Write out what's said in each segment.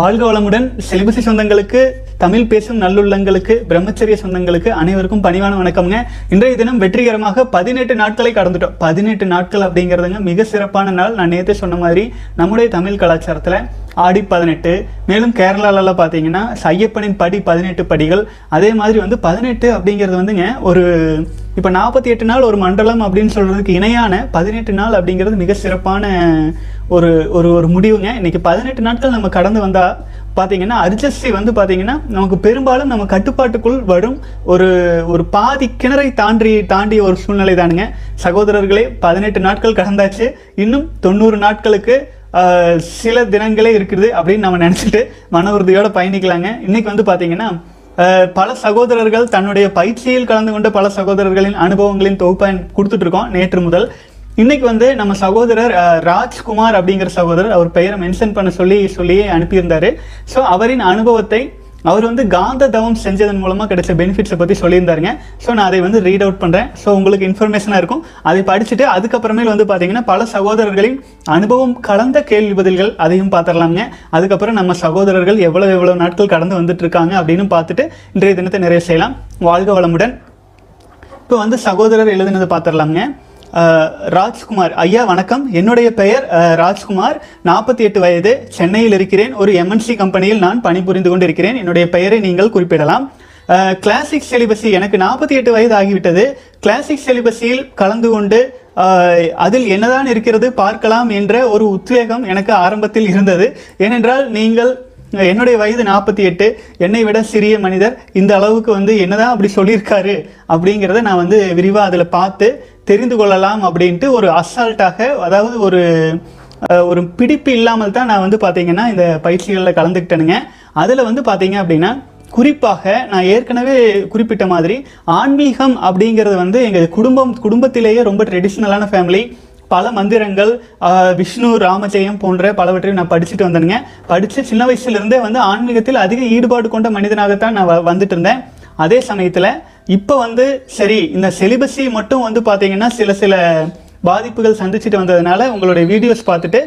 வாழ்க வளமுடன் செலிபசி சொந்தங்களுக்கு தமிழ் பேசும் நல்லுள்ளங்களுக்கு பிரம்மச்சரிய சொந்தங்களுக்கு அனைவருக்கும் பணிவான வணக்கம்ங்க. இன்றைய தினம் வெற்றிகரமாக பதினெட்டு நாட்களை கடந்துட்டோம். பதினெட்டு நாட்கள் அப்படிங்கிறதுங்க மிக சிறப்பான நாள். நான் நேற்று சொன்ன மாதிரி நம்முடைய தமிழ் கலாச்சாரத்தில் ஆடி பதினெட்டு. மேலும் கேரளாலலாம் பார்த்தீங்கன்னா ஐயப்பனின் படி பதினெட்டு படிகள். அதே மாதிரி வந்து பதினெட்டு அப்படிங்கிறது வந்துங்க ஒரு இப்போ நாற்பத்தி எட்டு நாள் ஒரு மண்டலம் அப்படின்னு சொல்கிறதுக்கு இணையான பதினெட்டு நாள் அப்படிங்கிறது மிக சிறப்பான ஒரு ஒரு ஒரு முடிவுங்க. இன்றைக்கி பதினெட்டு நாட்கள் நம்ம கடந்து வந்தால் பார்த்தீங்கன்னா அர்ஜஸ்டி வந்து பார்த்தீங்கன்னா நமக்கு பெரும்பாலும் நம்ம கட்டுப்பாட்டுக்குள் வரும். ஒரு ஒரு பாதி கிணறை தாண்டி தாண்டிய ஒரு சூழ்நிலை தானுங்க சகோதரர்களே பதினெட்டு நாட்கள் கடந்தாச்சு. இன்னும் தொண்ணூறு நாட்களுக்கு சில தினங்களே இருக்குது அப்படின்னு நம்ம நினச்சிட்டு மன உறுதியோடு பயணிக்கலாங்க. இன்றைக்கி வந்து பார்த்தீங்கன்னா பல சகோதரர்கள் தன்னுடைய பயிற்சியில் கலந்து கொண்ட பல சகோதரர்களின் அனுபவங்களின் தொகுப்பை கொடுத்துட்ருக்கோம் நேற்று முதல். இன்னைக்கு வந்து நம்ம சகோதரர் ராஜ்குமார் அப்படிங்கிற சகோதரர் அவர் பெயரை மென்ஷன் பண்ண சொல்லி சொல்லியே அனுப்பியிருந்தாரு. ஸோ அவரின் அனுபவத்தை அவர் வந்து காந்த தவம் செஞ்சதன் மூலமாக கிடைச்ச பெனிஃபிட்ஸை பற்றி சொல்லியிருந்தாருங்க. ஸோ நான் அதை வந்து ரீட் அவுட் பண்ணுறேன் ஸோ உங்களுக்கு இன்ஃபர்மேஷனாக இருக்கும். அதை படிச்சுட்டு அதுக்கப்புறமேல் வந்து பார்த்தீங்கன்னா பல சகோதரர்களின் அனுபவம் கலந்த கேள்வி பதில்கள் அதையும் பார்த்துடலாங்க அதுக்கப்புறம் நம்ம சகோதரர்கள் எவ்வளவு எவ்வளோ நாட்கள் கடந்து வந்துட்டு இருக்காங்க அப்படின்னு பார்த்துட்டு இன்றைய தினத்தை நிறைவு செய்யலாம். வாழ்க வளமுடன். இப்போ வந்து சகோதரர் எழுதுனது பார்த்துடலாங்க ராஜ்குமார். ஐயா வணக்கம். என்னுடைய பெயர் ராஜ்குமார். நாற்பத்தி எட்டு வயது. சென்னையில் இருக்கிறேன். ஒரு எம்என்சி கம்பெனியில் நான் பணிபுரிந்து கொண்டிருக்கிறேன். என்னுடைய பெயரை நீங்கள் குறிப்பிடலாம். கிளாசிக் செலிபஸி எனக்கு நாற்பத்தி எட்டு வயது ஆகிவிட்டது. கிளாசிக் செலிபஸியில் கலந்து கொண்டு அதில் என்னதான் இருக்கிறது பார்க்கலாம் என்ற ஒரு உத்வேகம் எனக்கு ஆரம்பத்தில் இருந்தது. ஏனென்றால் நீங்கள் என்னுடைய வயது நாற்பத்தி எட்டு என்னை விட சிறிய மனிதர். இந்த அளவுக்கு வந்து என்னதான் அப்படி சொல்லியிருக்காரு அப்படிங்கிறத நான் வந்து விரிவாக அதில் பார்த்து தெரிந்து கொள்ளலாம் அப்படின்ட்டு ஒரு அசால்ட்டாக அதாவது ஒரு ஒரு பிடிப்பு இல்லாமல் தான் நான் வந்து பார்த்தீங்கன்னா இந்த பயிற்சிகளில் கலந்துக்கிட்டேனுங்க. அதில் வந்து பார்த்தீங்க அப்படின்னா குறிப்பாக நான் ஏற்கனவே குறிப்பிட்ட மாதிரி ஆன்மீகம் அப்படிங்கிறது வந்து எங்கள் குடும்பம் குடும்பத்திலேயே ரொம்ப ட்ரெடிஷ்னலான ஃபேமிலி பல மந்திரங்கள் விஷ்ணு ராமஜெயம் போன்ற பலவற்றையும் நான் படிச்சுட்டு வந்தேனுங்க. படித்து சின்ன வயசுலேருந்தே வந்து ஆன்மீகத்தில் அதிக ஈடுபாடு கொண்ட மனிதனாகத்தான் நான் வந்துட்டு இருந்தேன். அதே சமயத்தில் இப்போ வந்து சரி இந்த செலிபஸி மட்டும் வந்து பார்த்தீங்கன்னா சில சில பாதிப்புகள் சந்திச்சுட்டு வந்ததுனால உங்களுடைய வீடியோஸ் பார்த்துட்டு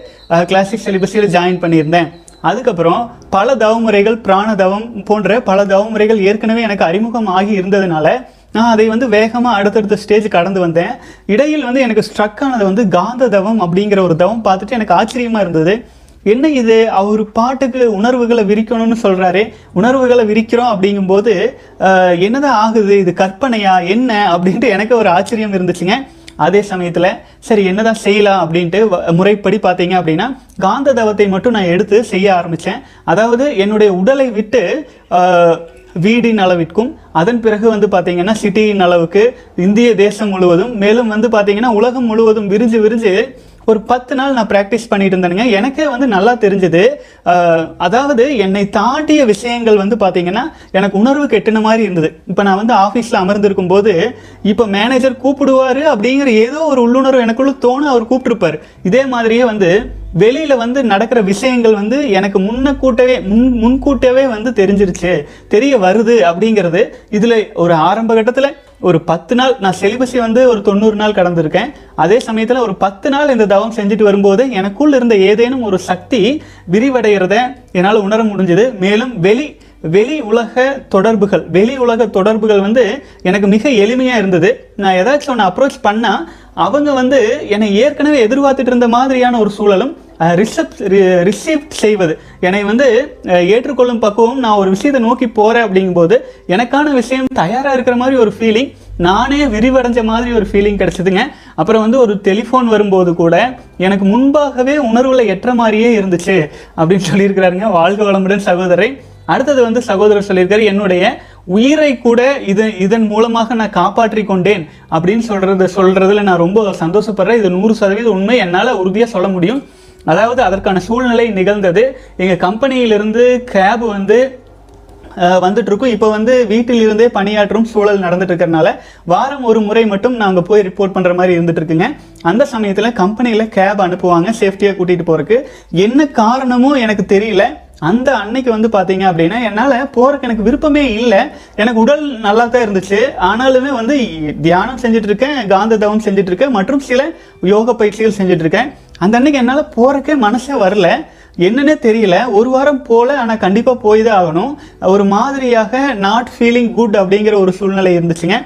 கிளாசிக் செலிபஸியில் ஜாயின் பண்ணியிருந்தேன். அதுக்கப்புறம் பல தவமுறைகள் பிராண தவம் போன்ற பல தவமுறைகள் ஏற்கனவே எனக்கு அறிமுகம் ஆகி இருந்ததுனால நான் அதை வந்து வேகமாக அடுத்தடுத்த ஸ்டேஜ் கடந்து வந்தேன். இடையில் வந்து எனக்கு ஸ்ட்ரக் ஆனது வந்து காந்த தவம் அப்படிங்கிற ஒரு தவம் பார்த்துட்டு எனக்கு ஆச்சரியமாக இருந்தது. என்ன இது? அவர் பாட்டுக்கு உணர்வுகளை விரிக்கணும்னு சொல்கிறாரு உணர்வுகளை விரிக்கிறோம் அப்படிங்கும்போது என்னதான் ஆகுது? இது கற்பனையா? என்ன? அப்படின்ட்டு எனக்கு ஒரு ஆச்சரியம் இருந்துச்சுங்க. அதே சமயத்தில் சரி என்னதான் செய்யலாம் அப்படின்ட்டு வ- முறைப்படி பார்த்தீங்க அப்படின்னா காந்த தவத்தை மட்டும் நான் எடுத்து செய்ய ஆரம்பித்தேன் அதாவது என்னுடைய உடலை விட்டு வீடின் அளவிற்கும் அதன் பிறகு வந்து பார்த்தீங்கன்னா சிட்டியின் அளவுக்கு இந்திய தேசம் முழுவதும் மேலும் வந்து பார்த்தீங்கன்னா உலகம் முழுவதும் விரிஞ்சு விரிஞ்சு ஒரு பத்து நாள் நான் ப்ராக்டிஸ் பண்ணிட்டு இருந்தேனுங்க. எனக்கே வந்து நல்லா தெரிஞ்சது. அதாவது என்னை தாண்டிய விஷயங்கள் வந்து பார்த்தீங்கன்னா எனக்கு உணர்வு கெட்டின மாதிரி இருந்தது. இப்போ நான் வந்து ஆஃபீஸில் அமர்ந்திருக்கும் போது இப்போ மேனேஜர் கூப்பிடுவாரு அப்படிங்கிற ஏதோ ஒரு உள்ளுணர்வு எனக்குள்ள தோணு அவர் கூப்பிட்டுருப்பார். இதே மாதிரியே வந்து வெளியில வந்து நடக்கிற விஷயங்கள் வந்து எனக்கு முன்ன கூட்டவே முன் முன்கூட்டவே வந்து தெரிஞ்சிருச்சு. தெரிய வருது அப்படிங்கிறது இதுல ஒரு ஆரம்ப கட்டத்துல ஒரு பத்து நாள் நான் செலிபஸை வந்து ஒரு தொண்ணூறு நாள் கடந்திருக்கேன். அதே சமயத்தில் ஒரு பத்து நாள் இந்த தவம் செஞ்சுட்டு வரும்போது எனக்குள்ள இருந்த ஏதேனும் ஒரு சக்தி விரிவடைகிறத என்னால் உணர முடிஞ்சது. மேலும் வெளி வெளி உலக தொடர்புகள் வெளி உலக தொடர்புகள் வந்து எனக்கு மிக எளிமையாக இருந்தது. நான் ஏதாச்சும் ஒன்று அப்ரோச் பண்ணால் அவங்க வந்து என்னை ஏற்கனவே எதிர்பார்த்துட்டு இருந்த மாதிரியான ஒரு சூழலும் ரிசப்ட் ரிசீவ் செய்வது. என்னை வந்து ஏற்றுக்கொள்ளும் பக்குவம் நான் ஒரு விஷயத்தை நோக்கி போகிறேன் அப்படிங்கும்போது எனக்கான விஷயம் தயாராக இருக்கிற மாதிரி ஒரு ஃபீலிங் நானே விரிவடைஞ்ச மாதிரி ஒரு ஃபீலிங் கிடச்சிதுங்க. அப்புறம் வந்து ஒரு டெலிஃபோன் வரும்போது கூட எனக்கு முன்பாகவே உணர்வில் எட்டுற மாதிரியே இருந்துச்சு அப்படின்னு சொல்லியிருக்கிறாருங்க. வாழ்க வளமுடன் சகோதரை அடுத்தது வந்து சகோதரர் சொல்லியிருக்காரு என்னுடைய உயிரை கூட இது இதன் மூலமாக நான் காப்பாற்றி கொண்டேன் அப்படின்னு சொல்றது சொல்றதுல நான் ரொம்ப சந்தோஷப்படுறேன். இது நூறு சதவீதம் உண்மை. என்னால் உறுதியாக சொல்ல முடியும். அதாவது அதற்கான சூழ்நிலை நிகழ்ந்தது. எங்கள் கம்பெனியிலிருந்து கேப் வந்து வந்துட்டுருக்கும். இப்போ வந்து வீட்டில் இருந்தே பணியாற்றும் சூழல் நடந்துட்டு இருக்கறனால வாரம் ஒரு முறை மட்டும் நாங்கள் போய் ரிப்போர்ட் பண்ணுற மாதிரி இருந்துட்டு இருக்குங்க அந்த சமயத்தில் கம்பெனியில் கேப் அனுப்புவாங்க. சேஃப்டியாக கூட்டிகிட்டு போகிறதுக்கு என்ன காரணமும் எனக்கு தெரியல. அந்த அன்னைக்கு வந்து பார்த்தீங்க அப்படின்னா என்னால் போகிறக்கு எனக்கு விருப்பமே இல்லை. எனக்கு உடல் நல்லா தான் இருந்துச்சு. ஆனாலுமே வந்து தியானம் செஞ்சுட்டு இருக்கேன் காந்த தவம் செஞ்சுட்டு இருக்கேன் மற்றும் சில யோக பயிற்சிகள் செஞ்சுட்டு இருக்கேன் அந்த அன்னைக்கு என்னால் போகிறக்கே மனசே வரல. என்னன்னே தெரியல. ஒரு வாரம் போல ஆனால் கண்டிப்பாக போய் தான் ஆகணும். ஒரு மாதிரியாக நாட் ஃபீலிங் குட் அப்படிங்கிற ஒரு சூழ்நிலை இருந்துச்சுங்க.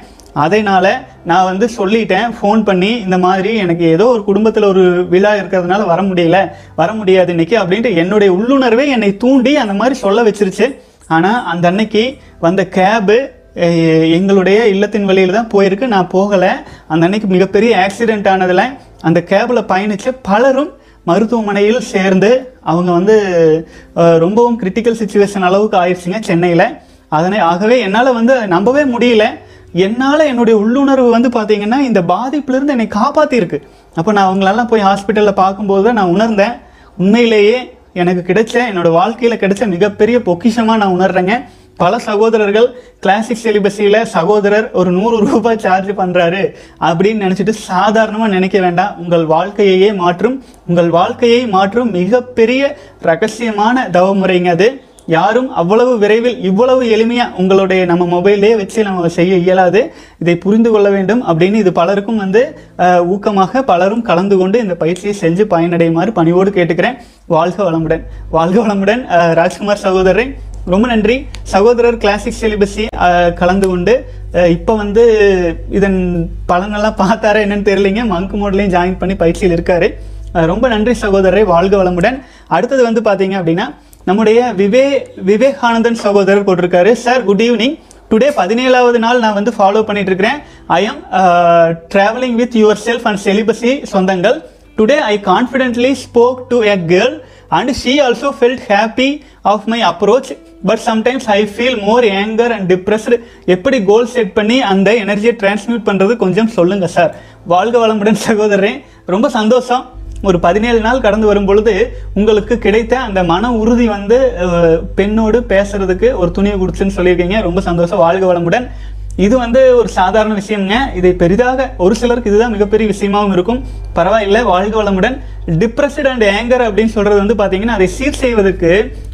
அதனால நான் வந்து சொல்லிட்டேன் ஃபோன் பண்ணி இந்த மாதிரி எனக்கு ஏதோ ஒரு குடும்பத்தில் ஒரு விழா இருக்கிறதுனால வர முடியல வர முடியாது இன்னைக்கு அப்படின்ட்டு என்னுடைய உள்ளுணர்வே என்னை தூண்டி அந்த மாதிரி சொல்ல வச்சிருச்சு. ஆனால் அந்த அன்னைக்கு வந்த கேபு எங்களுடைய இல்லத்தின் வழியில் தான் போயிருக்கு. நான் போகலை. அந்த அன்னைக்கு மிகப்பெரிய ஆக்சிடென்ட் ஆனதில் அந்த கேபில் பயணித்த பலரும் மருத்துவமனையில் சேர்ந்து அவங்க வந்து ரொம்பவும் கிரிட்டிக்கல் சுச்சுவேஷன் அளவுக்கு ஆயிடுச்சுங்க சென்னையில். அதனை ஆகவே என்னால் வந்து நம்பவே முடியல. என்னால் என்னுடைய உள்ளுணர்வு வந்து பார்த்தீங்கன்னா இந்த பாதிப்புலேருந்து என்னை காப்பாற்றிருக்கு அப்போ நான் அவங்களெல்லாம் போய் ஹாஸ்பிட்டலில் பார்க்கும்போது தான் நான் உணர்ந்தேன். உண்மையிலேயே எனக்கு கிடைச்ச என்னோடய வாழ்க்கையில் கிடைச்ச மிகப்பெரிய பொக்கிஷமாக நான் உணர்றேங்க. பல சகோதரர்கள் கிளாசிக் செலிபஸியில் சகோதரர் ஒரு நூறு ரூபாய் சார்ஜ் பண்ணுறாரு அப்படின்னு நினச்சிட்டு சாதாரணமாக நினைக்க வேண்டாம். உங்கள் வாழ்க்கையையே மாற்றும். உங்கள் வாழ்க்கையை மாற்றும் மிகப்பெரிய ரகசியமான தவமுறைங்க அது. யாரும் அவ்வளவு விரைவில் இவ்வளவு எளிமையாக உங்களுடைய நம்ம மொபைலே வச்சு நம்ம செய்ய இயலாது. இதை புரிந்து கொள்ள வேண்டும் அப்படின்னு இது பலருக்கும் வந்து ஊக்கமாக பலரும் கலந்து கொண்டு இந்த பயிற்சியை செஞ்சு பயனடையுமாறு பணிவோடு கேட்டுக்கிறேன். வாழ்க வளமுடன். வாழ்க வளமுடன் ராஜ்குமார் சகோதரன் ரொம்ப நன்றி. சகோதரர் கிளாசிக் சிலிபஸி கலந்து கொண்டு இப்போ வந்து இதன் பலனெல்லாம் பார்த்தாரா என்னன்னு தெரியலைங்க. மங்க் மோட்லேயும் ஜாயின் பண்ணி பயிற்சியில் இருக்காரு. ரொம்ப நன்றி சகோதரரை வாழ்க வளமுடன். அடுத்தது வந்து பார்த்தீங்க அப்படின்னா நம்முடைய விவே விவேகானந்தன் சகோதரர் போட்டிருக்காரு. சார் குட் ஈவினிங் டுடே பதினேழாவது நாள் நான் வந்து ஃபாலோ பண்ணிட்டு இருக்கிறேன் I am travelling with yourself and celibacy சொந்தங்கள். Today I confidently spoke to a girl and she also felt happy of my approach but sometimes I feel more anger and depressed எப்படி goal set பண்ணி அந்த எனர்ஜியை transmit பண்ணுறது கொஞ்சம் சொல்லுங்கள் sir வாழ்க வளமுடன் சகோதரன் ரொம்ப சந்தோஷம். ஒரு பதினேழு நாள் கடந்து வரும் பொழுது உங்களுக்கு கிடைத்த அந்த மன உறுதி வந்து பெண்ணோடு பேசுறதுக்கு ஒரு துணியை கொடுத்துன்னு சொல்லியிருக்கீங்க. ரொம்ப சந்தோஷம். வாழ்க வளமுடன். இது வந்து ஒரு சாதாரண விஷயம்ங்க. இதை பெரிதாக ஒரு சிலருக்கு இதுதான் மிகப்பெரிய விஷயமாவும் இருக்கும். பரவாயில்லை. வாழ்க வளமுடன். டிப்ரெஸ்ட் அண்ட் ஏங்கர் அப்படின்னு சொல்கிறது வந்து பார்த்தீங்கன்னா அதை சீர் செய்வதற்கு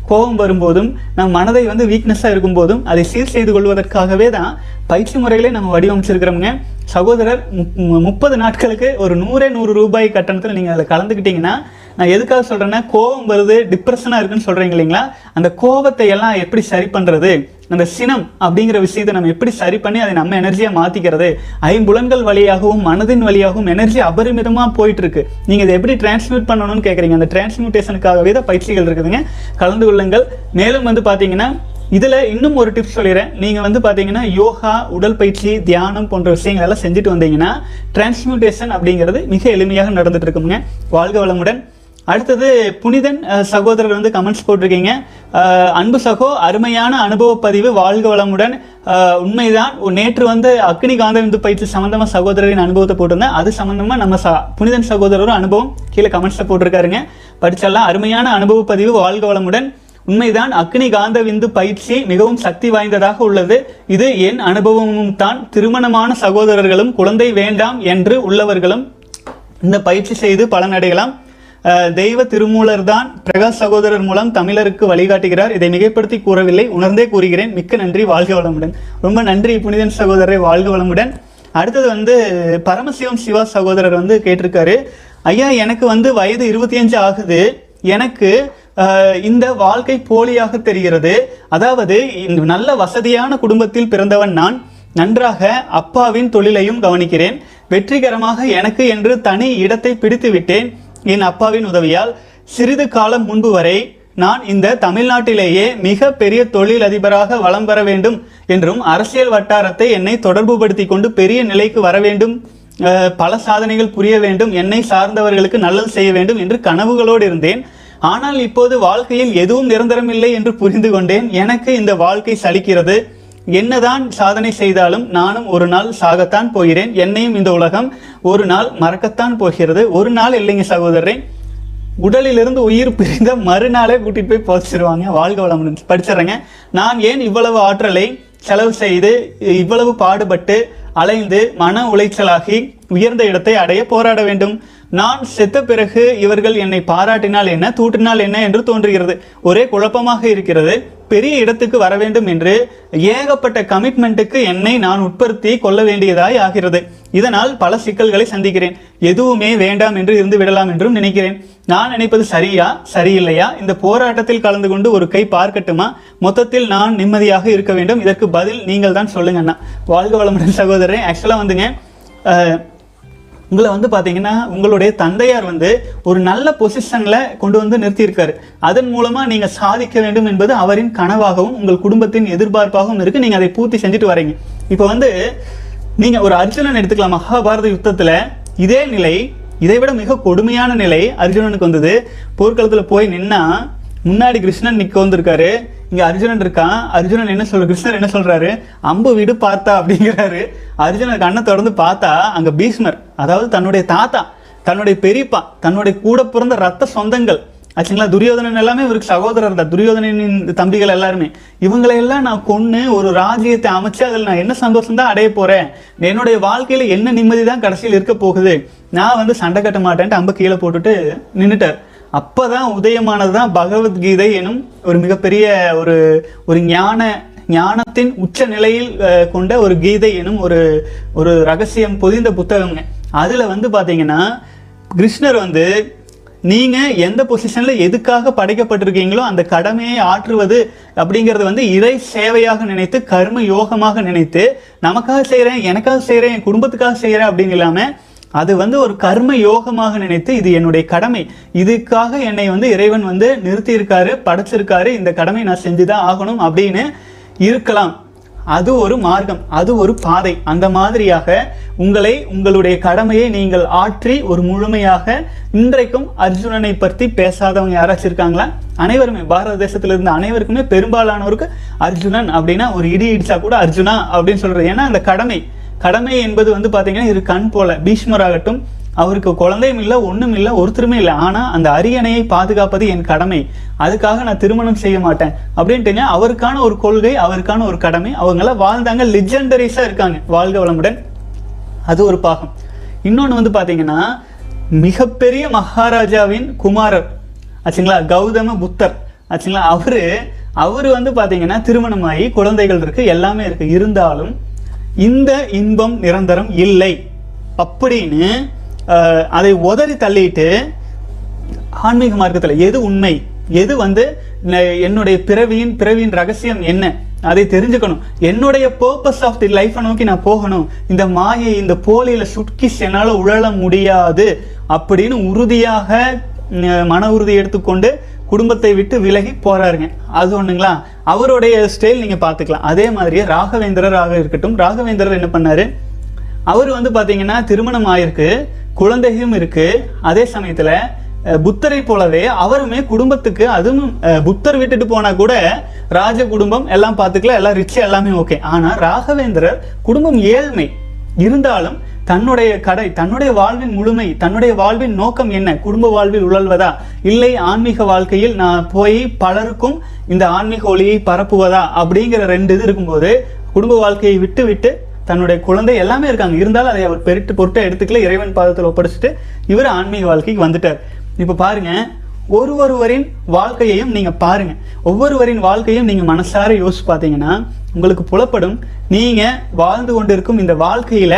கோபம் வரும்போதும் நம் மனதை வந்து வீக்னஸாக இருக்கும்போதும் அதை சீர் செய்து கொள்வதற்காகவே தான் பயிற்சி முறைகளே நம்ம வடிவமைச்சிருக்கிறோங்க சகோதரர் மு- முப்பது நாட்களுக்கு ஒரு நூறே நூறு ரூபாய் கட்டணத்தில் நீங்கள் அதில் கலந்துக்கிட்டிங்கன்னா நான் எதுக்காக சொல்கிறேன்னா கோபம் வருது டிப்ரெஷனாக இருக்குன்னு சொல்கிறீங்க இல்லைங்களா? அந்த கோபத்தை எல்லாம் எப்படி சரி பண்ணுறது அந்த சினம் அப்படிங்கிற விஷயத்தை நம்ம எப்படி சரி பண்ணி அதை நம்ம எனர்ஜியாக மாற்றிக்கிறது ஐம்புலன்கள் வழியாகவும் மனதின் வழியாகவும் எனர்ஜி அபரிமிதமாக போயிட்டு இருக்கு நீங்கள் இதை எப்படி டிரான்ஸ்மிட் பண்ணணும்னு கேட்குறீங்க அந்த டிரான்ஸ்மியூட்டேஷனுக்காகவே தான் பயிற்சிகள் இருக்குதுங்க. கலந்து கொள்ளுங்கள். மேலும் வந்து பார்த்தீங்கன்னா இதில் இன்னும் ஒரு டிப்ஸ் சொல்லிடுறேன். நீங்கள் வந்து பார்த்தீங்கன்னா யோகா உடற்பயிற்சி தியானம் போன்ற விஷயங்கள் எல்லாம் செஞ்சுட்டு வந்தீங்கன்னா டிரான்ஸ்மியூட்டேஷன் அப்படிங்கிறது மிக எளிமையாக நடந்துட்டு இருக்குங்க. வாழ்க வளமுடன். அடுத்தது புனிதன் சகோதரர் வந்து கமெண்ட்ஸ் போட்டிருக்கீங்க. அன்பு சகோ அருமையான அனுபவ பதிவு வாழ்க வளமுடன். உண்மைதான். நேற்று வந்து அக்னி காந்த விந்து பயிற்சி சம்பந்தமா சகோதரரின் அனுபவத்தை போட்டிருந்தேன். அது சம்மந்தமாக நம்ம ச புனிதன் சகோதரரும் அனுபவம் கீழே கமெண்ட்ஸில் போட்டிருக்காருங்க. படிச்செல்லாம் அருமையான அனுபவ பதிவு வாழ்க வளமுடன். உண்மைதான் அக்னி காந்த விந்து பயிற்சி மிகவும் சக்தி வாய்ந்ததாக உள்ளது. இது என் அனுபவமும் தான். திருமணமான சகோதரர்களும் குழந்தை வேண்டாம் என்று உள்ளவர்களும் இந்த பயிற்சி செய்து பலனடையலாம். தெய்வ திருமூலர் தான் பிரகாஷ் சகோதரர் மூலம் தமிழருக்கு வழிகாட்டுகிறார். இதை மிகைப்படுத்தி கூறவில்லை. உணர்ந்தே கூறுகிறேன். மிக்க நன்றி. வாழ்க வளமுடன். ரொம்ப நன்றி புனிதன் சகோதரரை. வாழ்க வளமுடன். அடுத்தது வந்து பரமசிவம் சிவா சகோதரர் வந்து கேட்டிருக்காரு. ஐயா எனக்கு வந்து வயது இருபத்தி அஞ்சு ஆகுது. எனக்கு இந்த வாழ்க்கை போலியாக தெரிகிறது. அதாவது இந்த நல்ல வசதியான குடும்பத்தில் பிறந்தவன் நான். நன்றாக அப்பாவின் தொழிலையும் கவனிக்கிறேன். வெற்றிகரமாக எனக்கு என்று தனி இடத்தை பிடித்து விட்டேன் என் அப்பாவின் உதவியால் சிறிது காலம் முன்பு வரை நான் இந்த தமிழ்நாட்டிலேயே மிக பெரிய தொழில் அதிபராக வலம் வர வேண்டும் என்றும் அரசியல் வட்டாரத்தை என்னை தொடர்புபடுத்தி கொண்டு பெரிய நிலைக்கு வர வேண்டும் பல சாதனைகள் புரிய வேண்டும் என்னை சார்ந்தவர்களுக்கு நல்லது செய்ய வேண்டும் என்று கனவுகளோடு இருந்தேன். ஆனால் இப்போது வாழ்க்கையில் எதுவும் நிரந்தரமில்லை என்று புரிந்து கொண்டேன். எனக்கு இந்த வாழ்க்கை சலிக்கிறது. என்னதான் சாதனை செய்தாலும் நானும் ஒரு நாள் சாகத்தான் போகிறேன். என்னையும் இந்த உலகம் ஒரு நாள் மறக்கத்தான் போகிறது. ஒரு நாள் இல்லைங்க சகோதரரே. உடலிலிருந்து உயிர் பிரிந்த மறுநாளே கூட்டிட்டு போய் போச்சிருவாங்க வாழ்க வளம் படிச்சிடுறேங்க. நான் ஏன் இவ்வளவு ஆற்றலை செலவு செய்து இவ்வளவு பாடுபட்டு அலைந்து மன உளைச்சலாகி உயர்ந்த இடத்தை அடைய போராட வேண்டும்? நான் செத்த பிறகு இவர்கள் என்னை பாராட்டினால் என்ன தூட்டினால் என்ன என்று தோன்றுகிறது. ஒரே குழப்பமாக இருக்கிறது. பெரிய இடத்துக்கு வர வேண்டும் என்று ஏகப்பட்ட கமிட்மெண்ட்டுக்கு என்னை நான் உட்படுத்தி கொள்ள வேண்டியதாய் ஆகிறது. இதனால் பல சிக்கல்களை சந்திக்கிறேன். எதுவுமே வேண்டாம் என்று இருந்து விடலாம் என்றும் நினைக்கிறேன். நான் நினைப்பது சரியா சரியில்லையா? இந்த போராட்டத்தில் கலந்து கொண்டு ஒரு கை பார்க்கட்டுமா? மொத்தத்தில் நான் நிம்மதியாக இருக்க வேண்டும். இதற்கு பதில் நீங்கள் தான் சொல்லுங்கண்ணா வாழ்க வளமுடன் சகோதரன் ஆக்சுவலாக வந்துங்க. உங்களை வந்து பார்த்தீங்கன்னா உங்களுடைய தந்தையார் வந்து ஒரு நல்ல பொசிஷனில் கொண்டு வந்து நிறுத்தியிருக்காரு. அதன் மூலமாக நீங்கள் சாதிக்க வேண்டும் என்பது அவரின் கனவாகவும் உங்கள் குடும்பத்தின் எதிர்பார்ப்பாகவும் இருக்குது நீங்கள் அதை பூர்த்தி செஞ்சுட்டு வரீங்க. இப்போ வந்து நீங்கள் ஒரு அர்ஜுனன் எடுத்துக்கலாம். மகாபாரத யுத்தத்தில் இதே நிலை இதை விட மிக கொடுமையான நிலை அர்ஜுனனுக்கு வந்தது. போர்க்களத்தில் போய் நின்னா முன்னாடி கிருஷ்ணன் நிற்க வந்திருக்காரு இங்க அர்ஜுனன் இருக்கான். அர்ஜுனன் என்ன சொல்ற கிருஷ்ணர் என்ன சொல்றாரு? அம்பு விடு பார்த்தா அப்படிங்கிறாரு. அர்ஜுனன் கண்ணை தொடர்ந்து பார்த்தா அங்க பீஷ்மர் அதாவது தன்னுடைய தாத்தா தன்னுடைய பெரியப்பா தன்னுடைய கூட பிறந்த ரத்த சொந்தங்கள். ஆச்சுங்களா? துரியோதனன் எல்லாமே இவருக்கு சகோதரர் தான் துரியோதனின் தம்பிகள் எல்லாருமே. இவங்களை எல்லாம் நான் கொன்று ஒரு ராஜ்யத்தை அமைச்சு அதில் நான் என்ன சந்தோஷம் தான் அடைய போறேன்? என்னுடைய வாழ்க்கையில என்ன நிம்மதி தான் கடைசியில் இருக்க போகுது? நான் வந்து சண்டை கட்ட மாட்டேன்ட்டு அம்ப கீழே போட்டுட்டு அப்போ தான் உதயமானது தான் பகவத்கீதை எனும் ஒரு மிகப்பெரிய ஒரு ஒரு ஞான ஞானத்தின் உச்ச நிலையில் கொண்ட ஒரு கீதை எனும் ஒரு ஒரு ரகசியம் பொதிந்த புத்தகங்க. அதில் வந்து பார்த்தீங்கன்னா கிருஷ்ணர் வந்து நீங்கள் எந்த பொசிஷனில் எதுக்காக படைக்கப்பட்டிருக்கீங்களோ அந்த கடமையை ஆற்றுவது அப்படிங்கிறது வந்து இறை சேவையாக நினைத்து கர்ம யோகமாக நினைத்து நமக்காக செய்கிறேன் எனக்காக செய்கிறேன் என் குடும்பத்துக்காக செய்கிறேன் அப்படின்னு அது வந்து ஒரு கர்ம யோகமாக நினைத்து இது என்னுடைய கடமை. இதுக்காக என்னை வந்து இறைவன் வந்து நிறுத்தியிருக்காரு படைச்சிருக்காரு இந்த கடமை நான் செஞ்சுதான் ஆகணும் அப்படின்னு இருக்கலாம். அது ஒரு மார்க்கம் அது ஒரு பாதை. அந்த மாதிரியாக உங்களை உங்களுடைய கடமையை நீங்கள் ஆற்றி ஒரு முழுமையாக இன்றைக்கும் அர்ஜுனனை பற்றி பேசாதவங்க யாராச்சும் இருக்காங்களா? அனைவருமே பாரத தேசத்துல இருந்த அனைவருக்குமே பெரும்பாலானோருக்கு அர்ஜுனன் அப்படின்னா ஒரு இடி இடிச்சா கூட அர்ஜுனா அப்படின்னு சொல்றது. ஏன்னா அந்த கடமை. கடமை என்பது வந்து பார்த்தீங்கன்னா இது கண் போல. பீஷ்மர் ஆகட்டும் அவருக்கு குழந்தையும் இல்லை ஒன்றும் இல்லை ஒருத்தருமே இல்லை. ஆனால் அந்த அரியணையை பாதுகாப்பது என் கடமை. அதுக்காக நான் திருமணம் செய்ய மாட்டேன். அப்படின்ட்டுங்க அவருக்கான ஒரு கொள்கை அவருக்கான ஒரு கடமை. அவங்களாம் வாழ்ந்தாங்க. லிஜெண்டரிஸாக இருக்காங்க. வாழ்க வளமுடன். அது ஒரு பாகம். இன்னொன்று வந்து பார்த்தீங்கன்னா மிகப்பெரிய மகாராஜாவின் குமாரர். ஆச்சுங்களா? கௌதம புத்தர். ஆச்சுங்களா? அவரு அவரு வந்து பார்த்தீங்கன்னா திருமணமாகி குழந்தைகள் இருக்கு. எல்லாமே இருக்கு. இருந்தாலும் இந்த இன்பம் நிரந்தரம் இல்லை. அப்படின்னு அதை உதறி தள்ளிட்டு ஆன்மீக மார்க்கத்தில் எது உண்மை? எது வந்து என்னுடைய பிறவியின் பிறவியின் ரகசியம் என்ன? அதை தெரிஞ்சுக்கணும். என்னுடைய பர்பஸ் ஆஃப் தி லைஃப்பை நோக்கி நான் போகணும். இந்த மாயை இந்த போலியில சுட்கி என்னால் உழல முடியாது. அப்படின்னு உறுதியாக மன உறுதி எடுத்துக்கொண்டு குடும்பத்தை விட்டு விலகி போறாருங்க. அது ஒண்ணுங்களா? அவருடைய ஸ்டைல் நீங்க பாத்துக்கலாம் அதே மாதிரியே ராகவேந்திரராக இருக்கட்டும் ராகவேந்திரர் என்ன பண்ணாரு? அவர் வந்து பாத்தீங்கன்னா திருமணம் ஆயிருக்கு குழந்தையும் இருக்கு. அதே சமயத்துல புத்தரை போலவே அவருமே குடும்பத்துக்கு அதுவும் புத்தர் விட்டுட்டு போனா கூட ராஜ குடும்பம் எல்லாம் பார்த்துக்கலாம் எல்லாம் ரிச் எல்லாமே ஓகே ஆனா ராகவேந்திரர் குடும்பம் ஏழ்மை. இருந்தாலும் தன்னுடைய கடை தன்னுடைய வாழ்வின் முழுமை தன்னுடைய வாழ்வின் நோக்கம் என்ன? குடும்ப வாழ்வில் உழல்வதா? இல்லை ஆன்மீக வாழ்க்கையில் நான் போய் பலருக்கும் இந்த ஆன்மீக ஒளியை பரப்புவதா? அப்படிங்கிற ரெண்டு இது இருக்கும்போது குடும்ப வாழ்க்கையை விட்டு விட்டு தன்னுடைய குழந்தை எல்லாமே இருக்காங்க. இருந்தாலும் அதை அவர் பெருட்டு பொருட்டை எடுத்துக்கல இறைவன் பாதத்தில் ஒப்படைச்சிட்டு இவர் ஆன்மீக வாழ்க்கைக்கு வந்துட்டார். இப்போ பாருங்க ஒரு ஒருவரின் வாழ்க்கையையும் நீங்க பாருங்க. ஒவ்வொருவரின் வாழ்க்கையும் நீங்க மனசார யோசிச்சு பார்த்தீங்கன்னா உங்களுக்கு புலப்படும். நீங்க வாழ்ந்து கொண்டிருக்கும் இந்த வாழ்க்கையில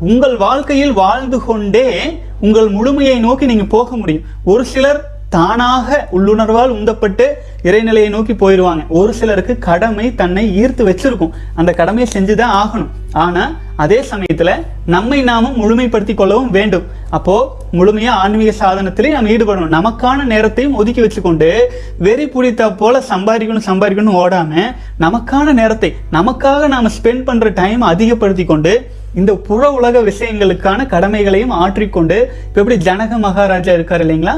உங்கள் வாழ்க்கையில் வாழ்ந்து கொண்டே உங்கள் முழுமையை நோக்கி நீங்க போக முடியும். ஒரு சிலர் தானாக உள்ளுணர்வால் உந்தப்பட்டு இறைநிலையை நோக்கி போயிடுவாங்க. ஒரு சிலருக்கு கடமை தன்னை ஈர்த்து வச்சிருக்கும். அந்த கடமையை செஞ்சுதான் ஆகணும். ஆனா அதே சமயத்துல நம்மை நாமும் முழுமைப்படுத்தி கொள்ளவும் வேண்டும். அப்போ முழுமையா ஆன்மீக சாதனத்திலே நம்ம ஈடுபடணும். நமக்கான நேரத்தையும் ஒதுக்கி வச்சுக்கொண்டு வெறி பிடித்தா போல சம்பாதிக்கணும் சம்பாதிக்கணும் ஓடாம நமக்கான நேரத்தை நமக்காக நாம ஸ்பெண்ட் பண்ற டைம் அதிகப்படுத்தி கொண்டு இந்த புற உலக விஷயங்களுக்கான கடமைகளையும் ஆற்றிக்கொண்டு இப்போ எப்படி ஜனக மகாராஜா இருக்காரு இல்லைங்களா?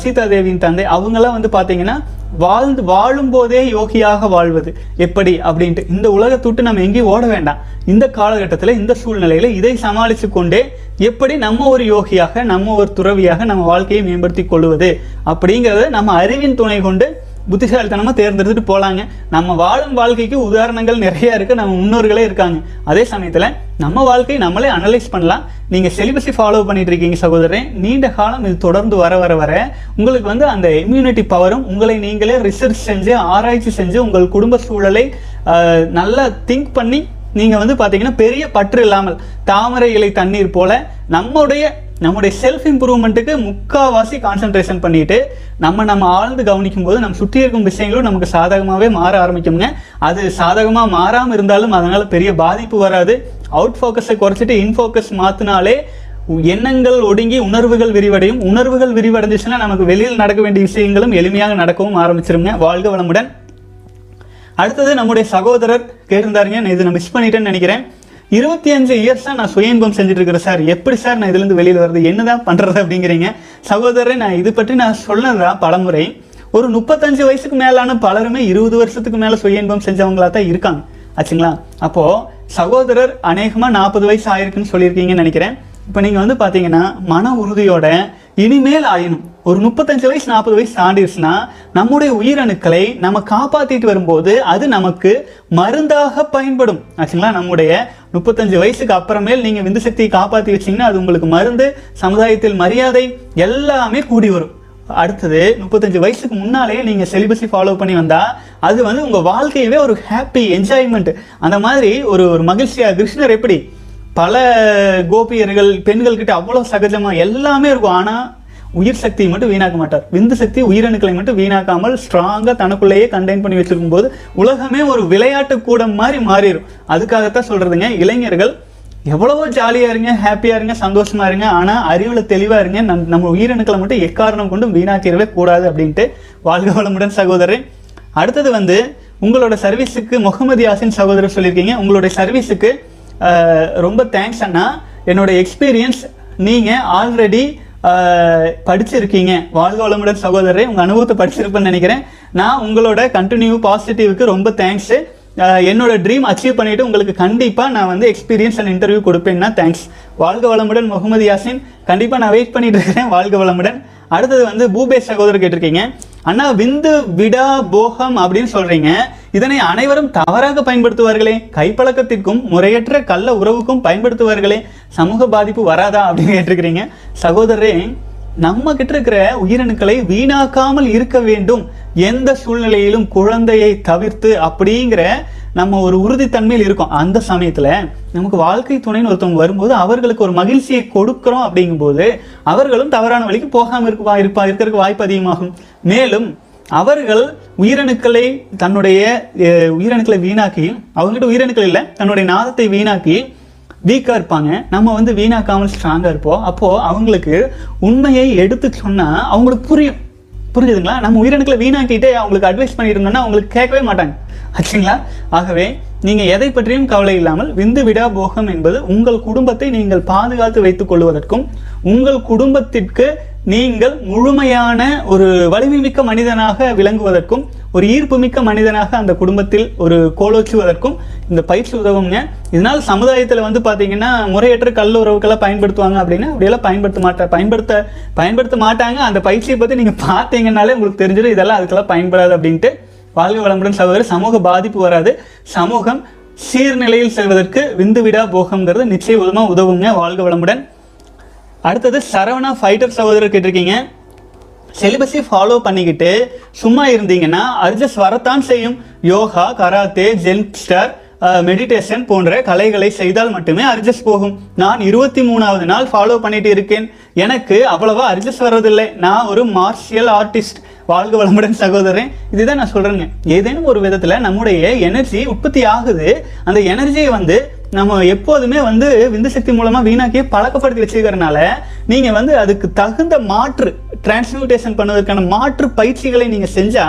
சீதா தேவியின் தந்தை. அவங்கெல்லாம் வந்து பார்த்தீங்கன்னா வாழ்ந்து வாழும் போதே யோகியாக வாழ்வது. எப்படி? அப்படின்ட்டு. இந்த உலகத்துட்டு நம்ம எங்கேயும் ஓட வேண்டாம். இந்த காலகட்டத்தில் இந்த சூழ்நிலையில இதை சமாளித்து கொண்டே எப்படி நம்ம ஒரு யோகியாக நம்ம ஒரு துறவியாக நம்ம வாழ்க்கையை மேம்படுத்தி கொள்வது அப்படிங்கிறத நம்ம அறிவின் துணை கொண்டு புத்திசாலித்தனமாக தேர்ந்தெடுத்துட்டு போகலாங்க நம்ம வாழும் வாழ்க்கைக்கு உதாரணங்கள் நிறைய இருக்குது நம்ம முன்னோர்களே இருக்காங்க. அதே சமயத்தில் நம்ம வாழ்க்கையை நம்மளே அனலைஸ் பண்ணலாம். நீங்கள் செலிபஸை ஃபாலோ பண்ணிட்டு இருக்கீங்க சகோதரன் நீண்ட காலம் இது தொடர்ந்து வர வர வர. உங்களுக்கு வந்து அந்த இம்யூனிட்டி பவரும் உங்களை நீங்களே ரிசர்ச் செஞ்சு ஆராய்ச்சி செஞ்சு உங்கள் குடும்ப சூழலை நல்லா திங்க் பண்ணி நீங்கள் வந்து பார்த்தீங்கன்னா பெரிய பற்று இல்லாமல் தாமரை இலை தண்ணீர் போல நம்முடைய நம்முடைய செல்ஃப் இம்ப்ரூவ்மெண்ட்டுக்கு முக்காவாசி கான்சென்ட்ரேஷன் பண்ணிட்டு நம்ம நம்ம ஆழ்ந்து கவனிக்கும் போது நம்ம சுற்றி இருக்கும் விஷயங்களும் நமக்கு சாதகமாகவே மாற ஆரம்பிக்குங்க அது சாதகமாக மாறாமல் இருந்தாலும் அதனால் பெரிய பாதிப்பு வராது. அவுட் ஃபோக்கஸை குறைச்சிட்டு இன் ஃபோக்கஸ் மாற்றினாலே எண்ணங்கள் ஒடுங்கி உணர்வுகள் விரிவடையும். உணர்வுகள் விரிவடைஞ்சிச்சுன்னா நமக்கு வெளியில் நடக்க வேண்டிய விஷயங்களும் எளிமையாக நடக்கவும் ஆரம்பிச்சிருங்க. வாழ்க வளமுடன். அடுத்தது நம்முடைய சகோதரர் கேட்டிருந்தாருங்க. நான் இதை நான் மிஸ் பண்ணிட்டேன்னு நினைக்கிறேன். இருபத்தி அஞ்சு இயர்ஸாக நான் சுய இன்பம் செஞ்சுட்டு இருக்கிறேன் சார். எப்படி சார் நான் இதுலேருந்து வெளியில் வருது என்னதான் பண்ணுறது அப்படிங்கிறீங்க. சகோதரரை நான் இது பற்றி நான் சொன்னதுதான் பலமுறை. ஒரு முப்பத்தஞ்சு வயசுக்கு மேலான பலருமே இருபது வருஷத்துக்கு மேலே சுய இன்பம் செஞ்சவங்களா தான் இருக்காங்க. ஆச்சுங்களா? அப்போது சகோதரர் அநேகமாக நாற்பது வயசு ஆயிருக்குன்னு சொல்லியிருக்கீங்கன்னு நினைக்கிறேன். இப்போ நீங்கள் வந்து பார்த்தீங்கன்னா மன உறுதியோட இனிமேல் ஆயினும் ஒரு முப்பத்தஞ்சு வயசு நாற்பது வயசு தாண்டிடுச்சுன்னா நம்முடைய உயிரணுக்களை நம்ம காப்பாற்றிட்டு வரும்போது அது நமக்கு மருந்தாக பயன்படும். ஆச்சுங்களா? நம்முடைய முப்பத்தஞ்சு வயசுக்கு அப்புறமேல் நீங்கள் விந்து சக்தியை காப்பாற்றி வச்சிங்கன்னா அது உங்களுக்கு மருந்து சமுதாயத்தில் மரியாதை எல்லாமே கூடி வரும். அடுத்தது முப்பத்தஞ்சு வயசுக்கு முன்னாலே நீங்கள் செலிபஸை ஃபாலோ பண்ணி வந்தால் அது வந்து உங்கள் வாழ்க்கையவே ஒரு ஹாப்பி என்ஜாய்மெண்ட் அந்த மாதிரி ஒரு ஒரு மகிழ்ச்சியாக கிருஷ்ணர் எப்படி பல கோபியர்கள் பெண்கள் கிட்ட அவ்வளவு சகஜமா எல்லாமே இருக்கும். ஆனா உயிர் சக்தியை மட்டும் வீணாக்க மாட்டார். விந்து சக்தி உயிரணுக்களை மட்டும் வீணாக்காமல் ஸ்ட்ராங்கா தனக்குள்ளேயே கண்டெயின் பண்ணி வச்சிருக்கும் போது உலகமே ஒரு விளையாட்டு கூடம் மாதிரி மாறிடும் அதுக்காகத்தான் சொல்றதுங்க இளைஞர்கள் எவ்வளவோ ஜாலியா இருங்க ஹாப்பியா இருங்க சந்தோஷமா இருங்க ஆனா அறிவுல தெளிவா இருங்க. நம்- நம்ம உயிரணுக்களை மட்டும் எக்காரணம் கொண்டும் வீணாக்கிடவே கூடாது அப்படின்ட்டு வாழ்க வளமுடன் சகோதரன் அடுத்தது வந்து உங்களோட சர்வீஸுக்கு முகமது யாசின் சகோதரர் சொல்லியிருக்கீங்க. உங்களுடைய சர்வீஸுக்கு ரொம்ப தேங்க்ஸ் அண்ணா. என்னோட எக்ஸ்பீரியன்ஸ் நீங்கள் ஆல்ரெடி படிச்சிருக்கீங்க. வாழ்க வளமுடன் சகோதரரை உங்கள் அனுபவத்தை படிச்சிருப்பேன்னு நினைக்கிறேன். நான் உங்களோட கண்டினியூ பாசிட்டிவ்க்கு ரொம்ப தேங்க்ஸு என்னோட ட்ரீம் அச்சீவ் பண்ணிவிட்டு உங்களுக்கு கண்டிப்பாக நான் வந்து எக்ஸ்பீரியன்ஸ் அண்ட் இன்டர்வியூ கொடுப்பேன்னா தேங்க்ஸ் வாழ்க வளமுடன் முகமது யாசின் கண்டிப்பாக நான் வெயிட் பண்ணிட்டு இருக்கிறேன். வாழ்க வளமுடன் அடுத்தது வந்து பூபேஷ் சகோதரர் கேட்டிருக்கீங்க. அண்ணா விந்து விடா போகம் அப்படின்னு சொல்றீங்க. இதனை அனைவரும் தவறாக பயன்படுத்துவார்களே. கைப்பழக்கத்திற்கும் முறையற்ற கள்ள உறவுக்கும் பயன்படுத்துவார்களே. சமூக பாதிப்பு வராதா அப்படின்னு கேட்டிருக்கிறீங்க. சகோதரரே நம்ம கிட்ட இருக்கிற உயிரணுக்களை வீணாக்காமல் இருக்க வேண்டும். எந்த சூழ்நிலையிலும் குழந்தையை தவிர்த்து அப்படிங்கிற நம்ம ஒரு உறுதித்தன்மையில் இருக்கோம். அந்த சமயத்துல நமக்கு வாழ்க்கை துணைன்னு ஒருத்தவங்க வரும்போது அவர்களுக்கு ஒரு மகிழ்ச்சியை கொடுக்கிறோம் அப்படிங்கும்போது அவர்களும் தவறான வழிக்கு போகாமல் இருக்க வா- இருப்பா இருக்கிறதுக்கு வாய்ப்பு அதிகமாகும். மேலும் அவர்கள் உயிரணுக்களை தன்னுடைய உயிரணுக்களை வீணாக்கி அவங்ககிட்ட உயிரணுக்கள் இல்லை தன்னுடைய நாதத்தை வீணாக்கி வீக்காக இருப்பாங்க. நம்ம வந்து வீணாக்காமல் ஸ்ட்ராங்காக இருப்போம். அப்போது அவங்களுக்கு உண்மையை எடுத்து சொன்னால் அவங்களுக்கு புரியும். புரிஞ்சுதுங்களா? நம்ம உயிரணுக்களை வீணாக்கிட்டு அவங்களுக்கு அட்வைஸ் பண்ணியிருந்தோம்னா அவங்களுக்கு கேட்கவே மாட்டாங்க. ஆச்சுங்களா? ஆகவே நீங்கள் எதை பற்றியும் கவலை இல்லாமல் விந்து விடா போகம் என்பது உங்கள் குடும்பத்தை நீங்கள் பாதுகாத்து வைத்துக் கொள்வதற்கும் உங்கள் குடும்பத்திற்கு நீங்கள் முழுமையான ஒரு வலிமைமிக்க மனிதனாக விளங்குவதற்கும் ஒரு ஈர்ப்புமிக்க மனிதனாக அந்த குடும்பத்தில் ஒரு கோலோச்சுவதற்கும் இந்த பயிற்சி உதவுங்க இதனால் சமுதாயத்தில் வந்து பார்த்தீங்கன்னா முறையற்ற கல் உறவுகளை பயன்படுத்துவாங்க அப்படின்னா அப்படியெல்லாம் பயன்படுத்த மாட்டா பயன்படுத்த பயன்படுத்த மாட்டாங்க. அந்த பயிற்சியை பற்றி நீங்கள் பார்த்தீங்கன்னாலே உங்களுக்கு தெரிஞ்சிடும் இதெல்லாம் அதுக்கெல்லாம் பயன்படாது அப்படின்ட்டு. வாழ்க வளமுடன் சகோதரர் சமூக பாதிப்பு வராது. சமூகம் சீர்நிலையில் செல்வதற்கு விந்துவிடா போகங்கிறது நிச்சயமாக உதவுங்க. வாழ்க வளமுடன். அடுத்தது சரவணா ஃபைட்டர் சகோதரர் கேட்டிருக்கீங்க. செலிபஸை ஃபாலோ பண்ணிக்கிட்டு சும்மா இருந்தீங்கன்னா அர்ஜஸ் வரத்தான் செய்யும். யோகா கராத்தே ஜென்ஸ்டர் மெடிடேஷன் போன்ற கலைகளை செய்தால் மட்டுமே அர்ஜஸ் போகும். நான் இருபத்தி மூணாவது நாள் ஃபாலோ பண்ணிட்டு இருக்கேன். எனக்கு அவ்வளவா அர்ஜஸ் வர்றதில்லை. நான் ஒரு மார்ஷியல் ஆர்டிஸ்ட் வாழ்க வளமுடன் சகோதரன் இதுதான் நான் சொல்றேங்க ஏதேனும் ஒரு விதத்துல நம்முடைய எனர்ஜி உற்பத்தி ஆகுது. அந்த எனர்ஜியை வந்து நம்ம எப்போதுமே வந்து விந்து சக்தி மூலமா வீணாக்கி பழக்கப்படுத்தி வச்சுக்கிறனால நீங்க வந்து அதுக்கு தகுந்த மாற்று டிரான்ஸ்மியூட்டேஷன் பண்ணுவதற்கான மாற்று பயிற்சிகளை நீங்க செஞ்சா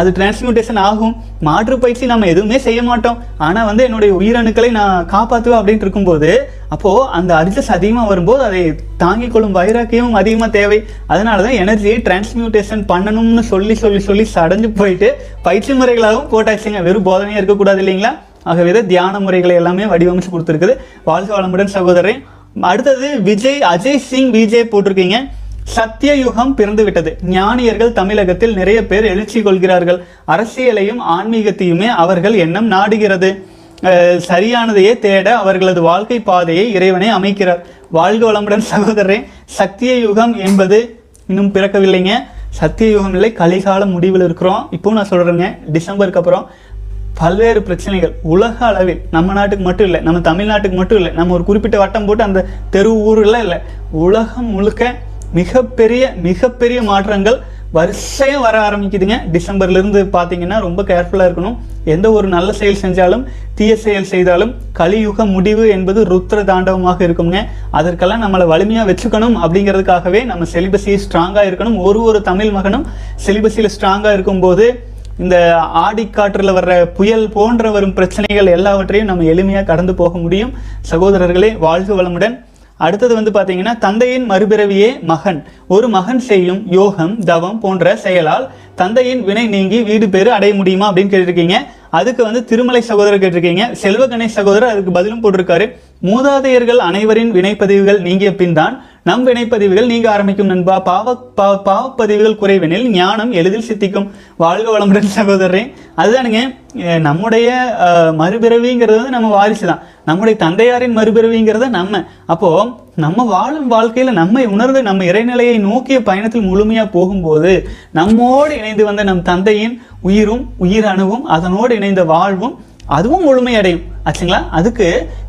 அது டிரான்ஸ்மியூட்டேஷன் ஆகும். மாற்று பயிற்சி நம்ம எதுவுமே செய்ய மாட்டோம். ஆனா வந்து என்னுடைய உயிரணுக்களை நான் காப்பாற்றுவேன் அப்படின்ட்டு இருக்கும்போது அப்போ அந்த அர்ஜஸ் அதிகமா வரும்போது அதை தாங்கிக் கொள்ளும் வைராக்கியமும் அதிகமா தேவை. அதனாலதான் எனர்ஜியை டிரான்ஸ்மியூட்டேஷன் பண்ணணும்னு சொல்லி சொல்லி சொல்லி சடைஞ்சு போயிட்டு பயிற்சி முறைகளாகவும் போட்டாச்சுங்க. வெறும் போதனையா இருக்கக்கூடாது இல்லைங்களா? ஆகவே தான் தியான முறைகளை எல்லாமே வடிவமைச்சு கொடுத்துருக்குது. வாழ்க வளமுடன் சகோதரன் அடுத்தது விஜய் அஜய் சிங் விஜய் போட்டிருக்கீங்க. சத்தியயுகம் பிறந்து விட்டது ஞானியர்கள் தமிழகத்தில் நிறைய பேர் எழுச்சி கொள்கிறார்கள். அரசியலையும் ஆன்மீகத்தையுமே அவர்கள் எண்ணம் நாடுகிறது. சரியானதையே தேட அவர்களது வாழ்க்கை பாதையை இறைவனை அமைக்கிறார். வாழ்க வளமுடன் சகோதரரே. சத்திய யுகம் என்பது இன்னும் பிறக்கவில்லைங்க. சத்திய யுகம் இல்லை கலிகால முடிவில் இருக்கிறோம். இப்போ நான் சொல்றேங்க டிசம்பருக்கு அப்புறம். பல்வேறு பிரச்சனைகள். உலக அளவில் நம்ம நாட்டுக்கு மட்டும் இல்லை நம்ம தமிழ்நாட்டுக்கு மட்டும் இல்லை நம்ம ஒரு குறிப்பிட்ட வட்டம் போட்டு அந்த தெரு ஊரில் இல்லை. உலகம் முழுக்க மிகப்பெரிய மிகப்பெரிய மாற்றங்கள் வரிசையாக வர ஆரம்பிக்குதுங்க. டிசம்பர்லேருந்து பார்த்தீங்கன்னா ரொம்ப கேர்ஃபுல்லாக இருக்கணும். எந்த ஒரு நல்ல செயல் செஞ்சாலும் தீய செயல் செய்தாலும் கலியுக முடிவு என்பது ருத்ர தாண்டவமாக இருக்குங்க. அதற்கெல்லாம் நம்மளை வலிமையாக வச்சுக்கணும் அப்படிங்கிறதுக்காகவே நம்ம செலிபஸி ஸ்ட்ராங்காக இருக்கணும். ஒரு ஒரு தமிழ் மகனும் செலிபஸியில் ஸ்ட்ராங்காக இருக்கும்போது இந்த ஆடிக்காற்றில் வர்ற புயல் போன்ற வரும் பிரச்சனைகள் எல்லாவற்றையும் நம்ம எளிமையாக கடந்து போக முடியும். சகோதரர்களே வாழ்க வளமுடன். அடுத்தது வந்து பார்த்தீங்கன்னா தந்தையின் மறுபிறவியே மகன். ஒரு மகன் செய்யும் யோகம் தவம் போன்ற செயலால் தந்தையின் வினை நீங்கி வீடு பேரு அடைய முடியுமா அப்படின்னு கேட்டிருக்கீங்க. அதுக்கு வந்து திருமலை சகோதரர் கேட்டிருக்கீங்க. செல்வ கணேஷ் சகோதரர் அதுக்கு பதிலும் போட்டிருக்காரு. மூதாதையர்கள் அனைவரின் வினைப்பதிவுகள் நீங்கிய பின் தான் நம் வினைப்பதிவுகள் நீங்க ஆரம்பிக்கும் நண்பா. பாவ பாவ பாவப்பதிவுகள் குறைவெனில் ஞானம் எளிதில் சித்திக்கும். வாழ்க வளமுடன் சகோதரரே. அதுதானுங்க நம்முடைய மறுபிறவிங்கிறது வந்து நம்ம வாரிசு தான் நம்முடைய தந்தையாரின் மறுபிறவிங்கிறது நம்ம. அப்போ நம்ம வாழும் வாழ்க்கையில நம்மை உணர்ந்து நம்ம இறைநிலையை நோக்கிய பயணத்தில் முழுமையா போகும்போது நம்மோடு இணைந்து வந்த நம் தந்தையின் உயிரும் உயிர் அணுவும் அதனோடு இணைந்த வாழ்வும் அதுவும் முழுமையடையும். ஆச்சுங்களா? அதுக்கு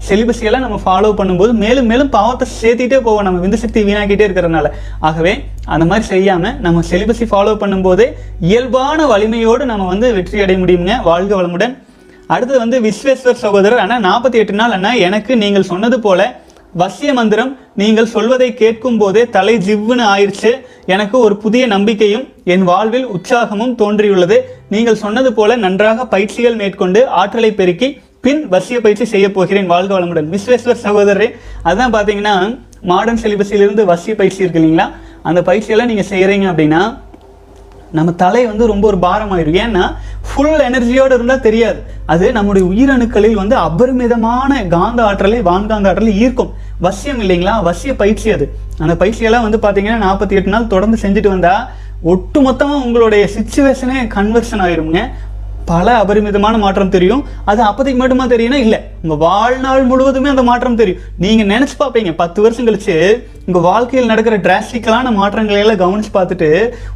செலிபஸியெல்லாம் நம்ம ஃபாலோ பண்ணும்போது மேலும் மேலும் பாவத்தை சேர்த்திட்டே போவோம். நம்ம விந்து சக்தி வீணாக்கிட்டே இருக்கிறதுனால. ஆகவே அந்த மாதிரி செய்யாமல் நம்ம செலிபஸை ஃபாலோ பண்ணும்போதே இயல்பான வலிமையோடு நம்ம வந்து வெற்றி அடைய முடியுங்க வாழ்க வளமுடன். அடுத்தது வந்து விஸ்வேஸ்வர் சகோதரர் அண்ணா நாற்பத்தி எட்டு நாள் அண்ணா எனக்கு நீங்கள் சொன்னது போல வசிய மந்திரம் நீங்கள் சொல்வதை கேட்கும் போதே தலை ஜிவ்வுன்னு ஆயிடுச்சு. எனக்கு ஒரு புதிய நம்பிக்கையும் என் வாழ்வில் உற்சாகமும் தோன்றியுள்ளது. நீங்கள் சொன்னது போல நன்றாக பயிற்சிகள் மேற்கொண்டு ஆற்றலை பெருக்கி பின் வசிய பயிற்சி செய்ய போகிறேன். வாழ்க வளமுடன். விஸ்வேஸ்வர் சகோதரரே அதான் பார்த்தீங்கன்னா மாடர்ன் சிலிபஸிலிருந்து வசிய பயிற்சி இருக்கு இல்லைங்களா? அந்த பயிற்சியெல்லாம் நீங்கள் செய்கிறீங்க அப்படின்னா நம்ம தலை வந்து ரொம்ப ஒரு பாரமாயிரும். ஏன்னா ஃபுல் எனர்ஜியோடு இருந்தால் தெரியாது. அது நம்முடைய உயிரணுக்களில் வந்து அபரிமிதமான காந்த ஆற்றலை வான்காந்த ஆற்றலை ஈர்க்கும். வசியம் இல்லைங்களா? வசிய பயிற்சி அது. அந்த பயிற்சியெல்லாம் வந்து பார்த்தீங்கன்னா நாற்பத்தி எட்டு நாள் தொடர்ந்து செஞ்சுட்டு வந்தால் ஒட்டு மொத்தமாக உங்களுடைய சுச்சுவேஷனே கன்வர்ஷன் ஆயிருங்க பல அபரிமிதமான மாற்றம் தெரியும். அது அப்போதைக்கு மட்டுமா தெரியும்னா இல்லை. உங்கள் வாழ்நாள் முழுவதுமே அந்த மாற்றம் தெரியும். நீங்கள் நினச்சி பார்ப்பீங்க. பத்து வருஷம் கழிச்சு உங்கள் வாழ்க்கையில் நடக்கிற டிராஸ்டிக்கலான மாற்றங்களை எல்லாம் கவனிச்சு பார்த்துட்டு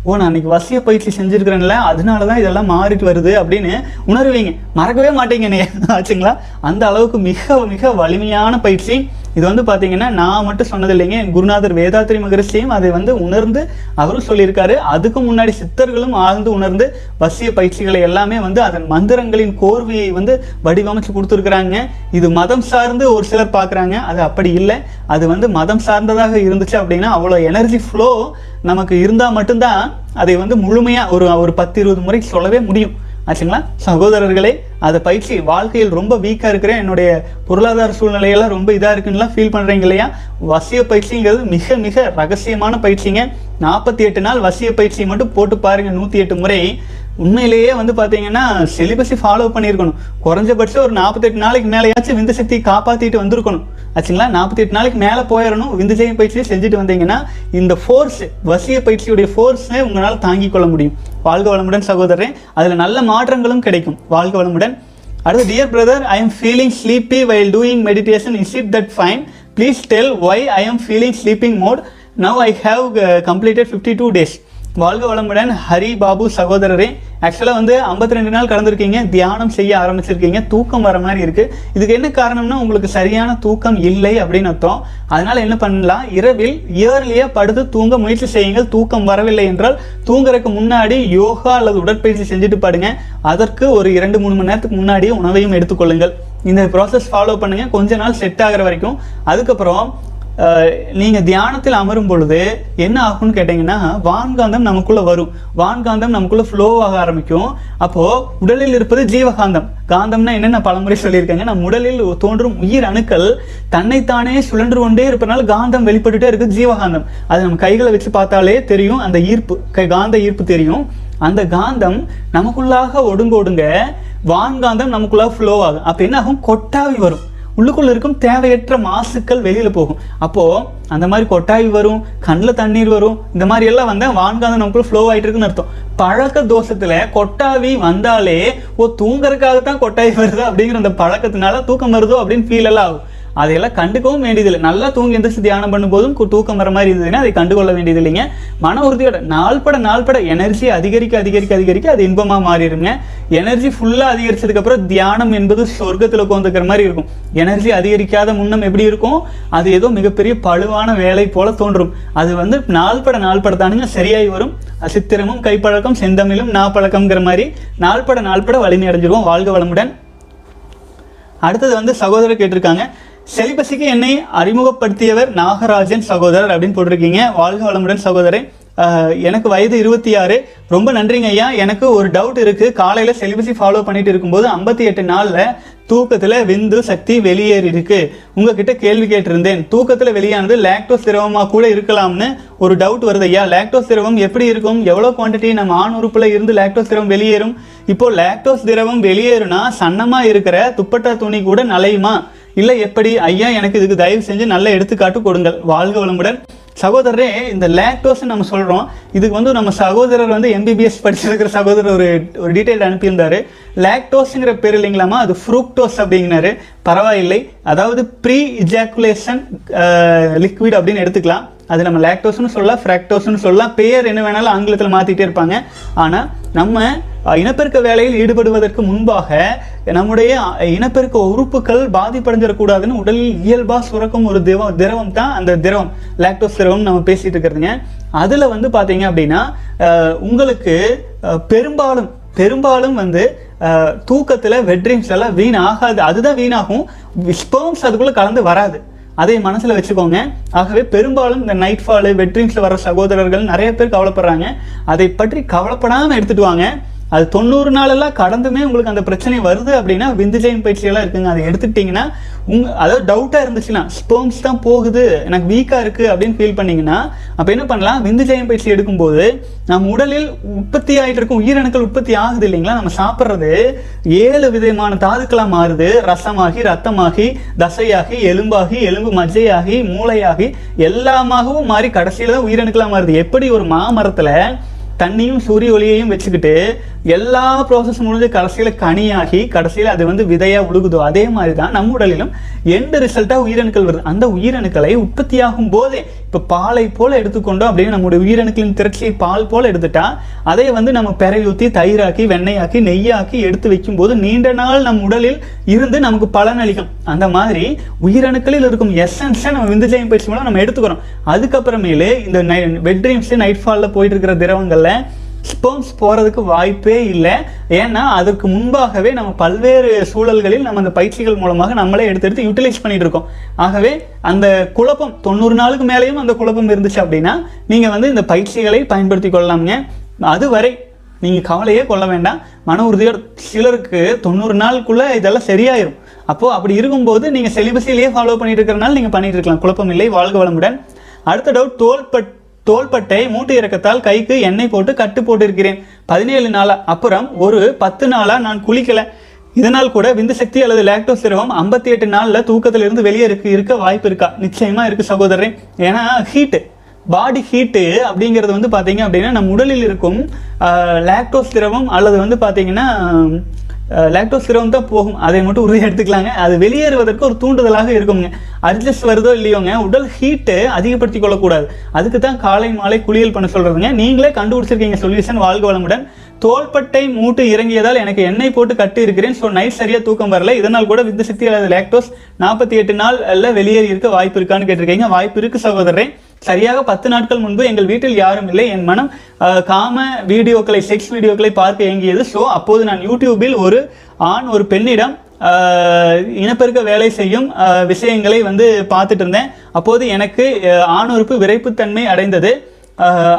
ஓ நான் அன்னைக்கு வசிய பயிற்சி செஞ்சுருக்கிறேன்ல அதனால தான் இதெல்லாம் மாறிட்டு வருது அப்படின்னு உணர்வீங்க. மறக்கவே மாட்டீங்க நீ ஆச்சுங்களா? அந்த அளவுக்கு மிக மிக வலிமையான பயிற்சி. இது வந்து பார்த்தீங்கன்னா நான் மட்டும் சொன்னது இல்லைங்க குருநாதர் வேதாத்திரி மகரிஷியும் அதை வந்து உணர்ந்து அவரும் சொல்லியிருக்காரு. அதுக்கு முன்னாடி சித்தர்களும் ஆழ்ந்து உணர்ந்து வசிய பயிற்சிகளை எல்லாமே வந்து அதன் மந்திரங்களின் கோர்வையை வந்து வடிவமைச்சு கொடுத்துருக்குறாங்க. இது மதம் சார்ந்து ஒரு சிலர் பார்க்குறாங்க அது அப்படி இல்லை. அது வந்து மதம் சார்ந்ததாக இருந்துச்சு அப்படின்னா அவ்வளோ எனர்ஜி ஃப்ளோ நமக்கு இருந்தால் மட்டும்தான் அதை வந்து முழுமையாக ஒரு ஒரு பத்து இருபது முறை சொல்லவே முடியும். ஆச்சுங்களா? சகோதரர்களே அதை பயிற்சி வாழ்க்கையில் ரொம்ப வீக்காக இருக்கிறேன். என்னுடைய பொருளாதார சூழ்நிலையெல்லாம் ரொம்ப இதாக இருக்குன்னுலாம் ஃபீல் பண்ணுறீங்க இல்லையா? வசிய பயிற்சிங்கிறது மிக மிக ரகசியமான பயிற்சிங்க. நாற்பத்தி எட்டு நாள் வசிய பயிற்சி மட்டும் போட்டு பாருங்க நூற்றி எட்டு முறை. உண்மையிலேயே வந்து பார்த்தீங்கன்னா சிலிபஸை ஃபாலோ பண்ணியிருக்கணும். குறைஞ்சபட்சம் ஒரு நாற்பத்தெட்டு நாளைக்கு மேலேயாச்சும் விந்து சக்தியை காப்பாற்றிட்டு வந்திருக்கணும். ஆச்சுங்களா? நாற்பத்தெட்டு நாளைக்கு மேலே போயிடணும். விந்து பயிற்சியை செஞ்சுட்டு வந்தீங்கன்னா இந்த ஃபோர்ஸ் வசிய பயிற்சியுடைய ஃபோர்ஸை உங்களால் தாங்கிக் கொள்ள முடியும். வாழ்க வளமுடன் சகோதரன் அதில் நல்ல மாற்றங்களும் கிடைக்கும். வாழ்க வளமுடன். அடுத்து dear brother I am feeling sleepy while doing meditation is it that fine please tell why I am feeling sleeping mode now I have completed fifty two days வாழ்க வளமுடன். ஹரி பாபு சகோதரரே ஆக்சுவலாக வந்து 52 ரெண்டு நாள் கடந்திருக்கீங்க. தியானம் செய்ய ஆரம்பிச்சிருக்கீங்க. தூக்கம் வர மாதிரி இருக்குது இதுக்கு என்ன காரணம்னா உங்களுக்கு சரியான தூக்கம் இல்லை அப்படின்னு அர்த்தம். அதனால் என்ன பண்ணலாம்? இரவில் இயர்லியாக படுத்து தூங்க முயற்சி செய்யுங்கள். தூக்கம் வரவில்லை என்றால் தூங்குறதுக்கு முன்னாடி யோகா அல்லது உடற்பயிற்சி செஞ்சுட்டு பாடுங்க. அதற்கு ஒரு இரண்டு மூணு மணி நேரத்துக்கு முன்னாடியே உணவையும் எடுத்துக்கொள்ளுங்கள். இந்த ப்ராசஸ் ஃபாலோ பண்ணுங்கள் கொஞ்ச நாள் செட் ஆகிற வரைக்கும். அதுக்கப்புறம் நீங்கள் தியானத்தில் அமரும் பொழுது என்ன ஆகும்னு கேட்டிங்கன்னா வான்காந்தம் நமக்குள்ளே வரும். வான்காந்தம் நமக்குள்ளே ஃப்ளோ ஆக ஆரம்பிக்கும். அப்போது உடலில் இருப்பது ஜீவகாந்தம். காந்தம்னா என்னென்ன பலமுறை சொல்லியிருக்காங்க நம்ம உடலில் தோன்றும் உயிர் அணுக்கள் தன்னைத்தானே சுழன்று கொண்டே இருப்பதனால காந்தம் வெளிப்பட்டுட்டே இருக்குது ஜீவகாந்தம். அது நம்ம கைகளை வச்சு பார்த்தாலே தெரியும் அந்த ஈர்ப்பு கை- காந்த ஈர்ப்பு தெரியும். அந்த காந்தம் நமக்குள்ளாக ஒடுங்க ஒடுங்க வான்காந்தம் நமக்குள்ளாக ஃப்ளோ ஆகும். அப்போ என்ன ஆகும்? கொட்டாவி வரும். உள்ளுக்குள்ள இருக்கும் தேவையற்ற மாசுக்கள் வெளியில போகும். அப்போ அந்த மாதிரி கொட்டாய் வரும் கண்ணில் தண்ணீர் வரும் இந்த மாதிரி எல்லாம் வந்தால் வான்காந்தம் நமக்குள்ள ஃப்ளோ ஆகிட்டு இருக்குன்னு அர்த்தம். பழக்க தோஷத்தில் கொட்டாவி வந்தாலே ஓ தூங்குறதுக்காக தான் கொட்டாய் வருது அப்படிங்கிற அந்த பழக்கத்தினால தூக்கம் வருதோ அப்படின்னு ஃபீல் எல்லாம் ஆகும். அதையெல்லாம் கண்டுக்கவும் வேண்டியதில்லை. நல்லா தூங்கி எந்திரிச்சு தியானம் பண்ணும்போதும் தூக்கம் வர மாதிரி இருந்ததுன்னா அதை கண்டுகொள்ள வேண்டியது இல்லைங்க மன உறுதியோட நாள்பட நாள்பட எனர்ஜி அதிகரிக்க அதிகரிக்க அதிகரிக்க அது இன்பமாக மாறிடுங்க எனர்ஜி ஃபுல்லாக அதிகரிச்சதுக்கு அப்புறம் தியானம் என்பது சொர்க்கத்தில் உட்காந்துக்கிற மாதிரி இருக்கும். எனர்ஜி அதிகரிக்காத முன்னம் எப்படி இருக்கும்? அது ஏதோ மிகப்பெரிய பழுவான வேலை போல தோன்றும். அது வந்து நாள்பட நாள்பட தானுங்க சரியாகி வரும். சித்திரமும் கைப்பழக்கம் செந்தமிழும் நாப்பழக்கம்ங்கிற மாதிரி நாள்பட நாள்பட வலிமை அடைஞ்சிருவோம் வாழ்க வளமுடன். அடுத்தது வந்து சகோதரர் கேட்டிருக்காங்க. செலிபஸிக்கு என்னை அறிமுகப்படுத்தியவர் நாகராஜன் சகோதரர் அப்படின்னு போட்டிருக்கீங்க. வாழ்க வளமுடன் சகோதரன் எனக்கு வயது இருபத்தி ஆறு ரொம்ப நன்றிங்க ஐயா. எனக்கு ஒரு டவுட் இருக்கு. காலையில செலிபஸி ஃபாலோ பண்ணிட்டு இருக்கும்போது ஐம்பத்தி எட்டு நாள்ல தூக்கத்துல விந்து சக்தி வெளியேறி இருக்கு உங்ககிட்ட கேள்வி கேட்டிருந்தேன். தூக்கத்துல வெளியானது லாக்டோஸ் திரவமா கூட இருக்கலாம்னு ஒரு டவுட் வருது ஐயா. லாக்டோஸ் திரவம் எப்படி இருக்கும்? எவ்வளவு குவான்டிட்டி நம்ம ஆண் உறுப்புல இருந்து லாக்டோஸ் திரவம் வெளியேறும்? இப்போ லாக்டோஸ் திரவம் வெளியேறுனா சன்னமா இருக்கிற துப்பட்டா துணி கூட நலையுமா? இல்ல எப்படி? ஐயா எனக்கு இதுக்கு தயவு செஞ்சு நல்ல எடுத்துக்காட்டு கொடுங்கள். வாழ்க வளமுடன். சகோதரரே இந்த லாக்டோஸ் நம்ம சொல்றோம். இதுக்கு வந்து நம்ம சகோதரர் வந்து எம்பிபிஎஸ் படிச்சிருக்கிற சகோதரர் ஒரு ஒரு டீட்டெயில் அனுப்பியிருந்தாரு. லாக்டோஸ்ங்கிற பேர் இல்லைங்களாமா அது ஃப்ரூக்டோஸ் அப்படிங்கிறாரு. பரவாயில்லை. அதாவது ப்ரீ இஜாக்குலேஷன் லிக்விட் அப்படின்னு எடுத்துக்கலாம். அது நம்ம லாக்டோஸ்னு சொல்லலாம் ஃப்ராக்டோஸ்னு சொல்லலாம். பேர் என்ன வேணாலும் ஆங்கிலத்தில் மாற்றிட்டே இருப்பாங்க. ஆனால் நம்ம இனப்பெருக்க வேலையில் ஈடுபடுவதற்கு முன்பாக நம்முடைய இனப்பெருக்க உறுப்புகள் பாதிப்படைஞ்சிடக்கூடாதுன்னு உடலில் இயல்பாக சுரக்கும் ஒரு திரவம் திரவம் தான் அந்த திரவம் லாக்டோஸ் திரவம் நம்ம பேசிட்டு இருக்கிறதுங்க. அதில் வந்து பார்த்தீங்க அப்படின்னா உங்களுக்கு பெரும்பாலும் பெரும்பாலும் வந்து தூக்கத்தில் தூக்கத்துல வெட்ரீம்ஸ் எல்லாம் வீணாகாது. அதுதான் வீணாகும். ஸ்பெர்ம்ஸ் அதுக்குள்ளே கலந்து வராது. அதை மனசில் வச்சுக்கோங்க. ஆகவே பெரும்பாலும் இந்த நைட் ஃபாலு வெட்ரீம்ஸ்ல வர சகோதரர்கள் நிறைய பேர் கவலைப்படுறாங்க. அதை பற்றி கவலைப்படாமல் எடுத்துட்டு வாங்க. அது தொண்ணூறு நாளெல்லாம் கடந்துமே உங்களுக்கு அந்த பிரச்சனை வருது அப்படின்னா விந்துஜயம் பயிற்சி பயிற்சியெல்லாம் இருக்குங்க. அதை எடுத்துக்கிட்டீங்கன்னா உங்க அதாவது டவுட்டாக இருந்துச்சுன்னா ஸ்டோன்ஸ் தான் போகுது எனக்கு வீக்காக இருக்குது அப்படின்னு ஃபீல் பண்ணிங்கன்னா அப்போ என்ன பண்ணலாம்? விந்துஜயம் பயிற்சி எடுக்கும்போது நம்ம உடலில் உற்பத்தி ஆகிட்டு இருக்கும் உயிரணுக்கள் உற்பத்தி ஆகுது இல்லைங்களா? நம்ம சாப்பிட்றது ஏழு விதமான தாதுக்களாக மாறுது. ரசமாகி ரத்தமாகி தசையாகி எலும்பாகி எலும்பு மஜ்ஜையாகி மூளையாகி எல்லாமாகவும் மாறி கடைசியில் தான் உயிரணுக்களாக மாறுது. எப்படி ஒரு மாமரத்தில் தண்ணியும் சூரிய ஒளியையும் வச்சுக்கிட்டு எல்லா ப்ராசஸ் முடிஞ்சு கடைசியில் கனியாகி கடைசியில் அது வந்து விதையாக உழுகுதோ அதே மாதிரி தான் நம்ம உடலிலும் எந்த ரிசல்ட்டாக உயிரணுக்கள் வருது. அந்த உயிரணுக்களை உற்பத்தியாகும் போதே இப்போ பாலை போல் எடுத்துக்கொண்டோம் அப்படின்னு நம்முடைய உயிரணுக்களின் திரட்சியை பால் போல் எடுத்துட்டா அதை வந்து நம்ம பெரையூத்தி தயிராக்கி வெண்ணெயாக்கி நெய்யாக்கி எடுத்து வைக்கும்போது நீண்ட நாள் நம் உடலில் இருந்து நமக்கு பலன் அளிக்கும். அந்த மாதிரி உயிரணுக்களில் இருக்கும் எசன்ஸை நம்ம விந்துஜயம் பயிற்சி மூலம் நம்ம எடுத்துக்கிறோம். அதுக்கப்புறமேலு இந்த வெட் ட்ரீம்ஸ் நைட் ஃபாலில் போயிட்டு இருக்கிற திரவங்களில் ஸ்பெர்ம்ஸ் போகிறதுக்கு வாய்ப்பே இல்லை. ஏன்னா அதற்கு முன்பாகவே நம்ம பல்வேறு சூழல்களில் நம்ம அந்த பயிற்சிகள் மூலமாக நம்மளே எடுத்து எடுத்து யூட்டிலைஸ் பண்ணிட்டு இருக்கோம். ஆகவே அந்த குழப்பம் தொண்ணூறு நாளுக்கு மேலேயும் அந்த குழப்பம் இருந்துச்சு அப்படின்னா நீங்கள் வந்து இந்த பயிற்சிகளை பயன்படுத்தி கொள்ளலாம்ங்க. அதுவரை நீங்கள் கவலையே கொள்ள வேண்டாம். மன உறுதியோட சிலருக்கு தொண்ணூறு நாளுக்குள்ளே இதெல்லாம் சரியாயிரும். அப்போது அப்படி இருக்கும்போது நீங்கள் செலிபஸிலேயே ஃபாலோ பண்ணிட்டு இருக்கிறனால நீங்கள் பண்ணிட்டு இருக்கலாம். குழப்பம் இல்லை. வாழ்க வளமுடன். அடுத்த டவுட் தோள்பட் தோள்பட்டை மூட்டு இறக்கத்தால் கைக்கு எண்ணெய் போட்டு கட்டு போட்டிருக்கிறேன். பதினேழு நாளா அப்புறம் ஒரு பத்து நாளா நான் குளிக்கல. இதனால் கூட விந்து சக்தி அல்லது லாக்டோஸ் திரவம் ஐம்பத்தி எட்டு நாளில் தூக்கத்திலிருந்து வெளியே இருக்கு இருக்க வாய்ப்பு இருக்கா? நிச்சயமா இருக்கு சகோதரன் ஏன்னா ஹீட்டு பாடி ஹீட்டு அப்படிங்கிறது வந்து பார்த்தீங்க அப்படின்னா நம்ம உடலில் இருக்கும் லாக்டோஸ் திரவம் அல்லது வந்து பார்த்தீங்கன்னா லாக்டோஸ் சிரமம் தான் போகும். அதை மட்டும் உறுதி எடுத்துக்கலாங்க. அது வெளியேறுவதற்கு ஒரு தூண்டுதலாக இருக்குங்க. அட்ஜஸ்ட் வருதோ இல்லையோங்க உடல் ஹீட்டு அதிகப்படுத்தி கொள்ளக்கூடாது. அதுக்கு தான் காலை மாலை குளியல் பண்ண சொல்கிறதுங்க நீங்களே கண்டுபிடிச்சிருக்கீங்க சொல்யூஷன் வாழ்க வளமுடன். தோள்பட்டை மூட்டு இறங்கியதால் எனக்கு எண்ணெய் போட்டு கட்டி இருக்கிறேன். ஸோ நைட் சரியாக தூக்கம் வரல. இதனால் கூட வித்து சக்தி அல்லது நாற்பத்தி எட்டு நாள் வெளியேறி இருக்க வாய்ப்பு இருக்கான்னு கேட்டிருக்கீங்க. வாய்ப்பு இருக்கு சகோதரரே. சரியாக பத்து நாட்கள் முன்பு எங்கள் வீட்டில் யாரும் இல்லை. என் மனம் காம வீடியோக்களை செக்ஸ் வீடியோக்களை பார்க்க இயங்கியது. ஸோ அப்போது நான் யூடியூபில் ஒரு ஆண் ஒரு பெண்ணிடம் இனப்பெருக்க வேலை செய்யும் விஷயங்களை வந்து பார்த்துட்டு இருந்தேன். அப்போது எனக்கு ஆணுறுப்பு விரைப்புத்தன்மை அடைந்தது.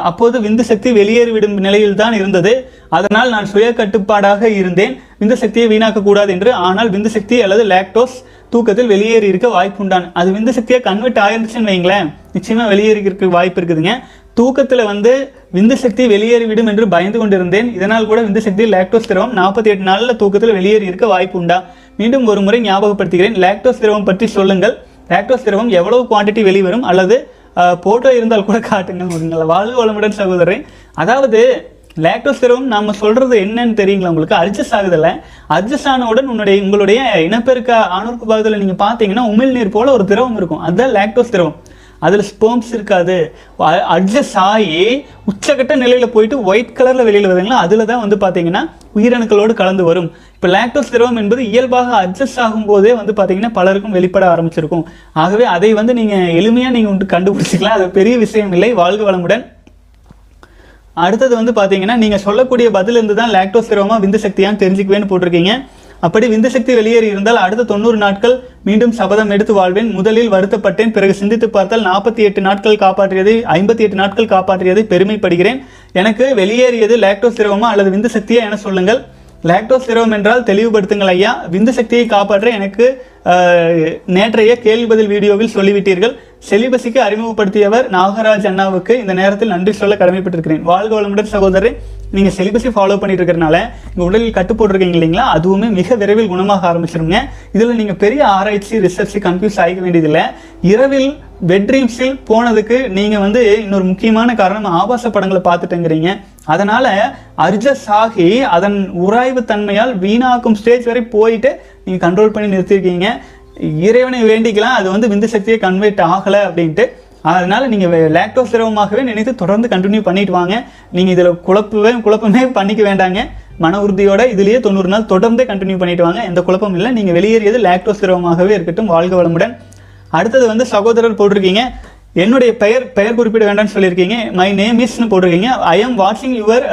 அப்போது விந்து சக்தி வெளியேறிவிடும் நிலையில் தான் இருந்தது. அதனால் நான் சுய கட்டுப்பாடாக இருந்தேன். விந்து சக்தியை வீணாக்க கூடாது என்று. ஆனால் விந்து சக்தி அல்லது லாக்டோஸ் தூக்கத்தில் வெளியேறி இருக்க வாய்ப்பு உண்டான் அது விந்து சக்தியா கன்வெர்ட் ஆயிருந்துச்சுன்னு வைங்களேன். நிச்சயமா வெளியேறி இருக்க வாய்ப்பு இருக்குதுங்க. தூக்கத்தில் வந்து விந்து சக்தி வெளியேறிவிடும் என்று பயந்து கொண்டிருந்தேன். இதனால் கூட விந்து சக்தி லாக்டோஸ் திரவம் நாற்பத்தி எட்டு நாளில் தூக்கத்தில் வெளியேறி இருக்க வாய்ப்பு உண்டா மீண்டும் ஒரு முறை ஞாபகப்படுத்துகிறேன். லாக்டோஸ் திரவம் பற்றி சொல்லுங்கள். லாக்டோஸ் திரவம் எவ்வளவு குவாண்டிட்டி வெளிவரும் அல்லது போட்டோ இருந்தால் கூட காட்டுங்கள் உங்களை வாழ்வு வளமுடன் சகோதரன் அதாவது லேக்டோஸ் திரவம் நம்ம சொல்றது என்னன்னு தெரியுங்களா உங்களுக்கு? அட்ஜஸ்ட் ஆகுதுல்ல அட்ஜஸ்ட் ஆனவுடன் உன்னுடைய உங்களுடைய இனப்பெருக்க ஆணூருக்கு பாகத்தில் நீங்க பார்த்தீங்கன்னா உமிழ்நீர் போல ஒரு திரவம் இருக்கும். அதுதான் லேக்டோஸ் திரவம் அதில் ஸ்போம்ஸ் இருக்காது. அட்ஜஸ்ட் ஆகி உச்சக்கட்ட நிலையில் போயிட்டு ஒயிட் கலரில் வெளியில் வருதுங்களா? அதில் தான் வந்து பார்த்தீங்கன்னா உயிரணுக்களோடு கலந்து வரும். இப்போ லாக்டோஸ் திரவம் என்பது இயல்பாக அட்ஜஸ்ட் ஆகும்போதே வந்து பார்த்தீங்கன்னா பலருக்கும் வெளிப்பட ஆரம்பிச்சிருக்கும். ஆகவே அதை வந்து நீங்கள் எளிமையாக நீங்கள் கண்டுபிடிச்சிக்கலாம். அது பெரிய விஷயம் இல்லை. வாழ்க வளமுடன். அடுத்தது வந்து பார்த்தீங்கன்னா நீங்கள் சொல்லக்கூடிய பதிலிருந்து தான் லாக்டோஸ் திரவமாக விந்து சக்தியான்னு தெரிஞ்சுக்குவேன்னு போட்டிருக்கீங்க. அப்படி விந்து சக்தி வெளியேறி இருந்தால் அடுத்த தொண்ணூறு நாட்கள் மீண்டும் சபதம் எடுத்து வாழ்வேன். முதலில் வருத்தப்பட்டேன். பிறகு சிந்தித்து பார்த்தால் நாற்பத்தி எட்டு நாட்கள் காப்பாற்றியதை ஐம்பத்தி எட்டு நாட்கள் காப்பாற்றியதை பெருமைப்படுகிறேன். எனக்கு வெளியேறியது லாக்டோஸ் திரவமா அல்லது விந்து சக்தியா என சொல்லுங்கள். லாக்டோஸ் திரவம் என்றால் தெளிவுபடுத்துங்கள் ஐயா. விந்து சக்தியை காப்பாற்ற எனக்கு நேற்றைய கேள்வி பதில் வீடியோவில் சொல்லிவிட்டீர்கள். செலிபசிக்கு அறிமுகப்படுத்தியவர் நாகராஜ் அண்ணாவுக்கு இந்த நேரத்தில் நன்றி சொல்ல கடமைப்பட்டிருக்கிறேன். வாழ்க வளமுடன் சகோதரன் நீங்கள் செலிபஸை ஃபாலோ பண்ணிட்டு இருக்கிறனால உங்கள் உடலில் கட்டு போட்டிருக்கீங்க இல்லைங்களா? அதுவுமே மிக விரைவில் குணமாக ஆரம்பிச்சிருங்க. இதில் நீங்கள் பெரிய ஆராய்ச்சி ரிசர்ச்சு கன்ஃபியூஸ் ஆகிக்க வேண்டியதில்லை. இரவில் வெட்ரீம்ஸில் போனதுக்கு நீங்கள் வந்து இன்னொரு முக்கியமான காரணம் ஆபாச படங்களை பார்த்துட்டுங்கிறீங்க. அதனால் அர்ஜ சாகி அதன் உராய்வு தன்மையால் வீணாக்கும் ஸ்டேஜ் வரை போயிட்டு நீங்கள் கண்ட்ரோல் பண்ணி நிறுத்திருக்கீங்க. இறைவனை வேண்டிக்கலாம் அது வந்து விந்து சக்தியை கன்வெர்ட் ஆகலை அப்படின்ட்டு. அதனால் நீங்கள் லாக்டோஸ் திரவமாகவே நினைத்து தொடர்ந்து கண்டினியூ பண்ணிட்டு வாங்க. நீங்கள் இதில் குழப்பவே குழப்பமே பண்ணிக்க வேண்டாங்க. மன உறுதியோட இதுலேயே தொண்ணூறு நாள் தொடர்ந்து கண்டினியூ பண்ணிட்டு வாங்க. எந்த குழப்பம் இல்லை. நீங்கள் வெளியேறியது லாக்டோஸ் திரவமாகவே இருக்கட்டும். வாழ்க வளமுடன். அடுத்தது வந்து சகோதரர் போட்டிருக்கீங்க. என்னுடைய பெயர் பெயர் குறிப்பிட வேண்டாம்னு சொல்லியிருக்கீங்க. மை நேம் இஸ்னு போட்டிருக்கீங்க. ஐ எம் வாட்சிங் your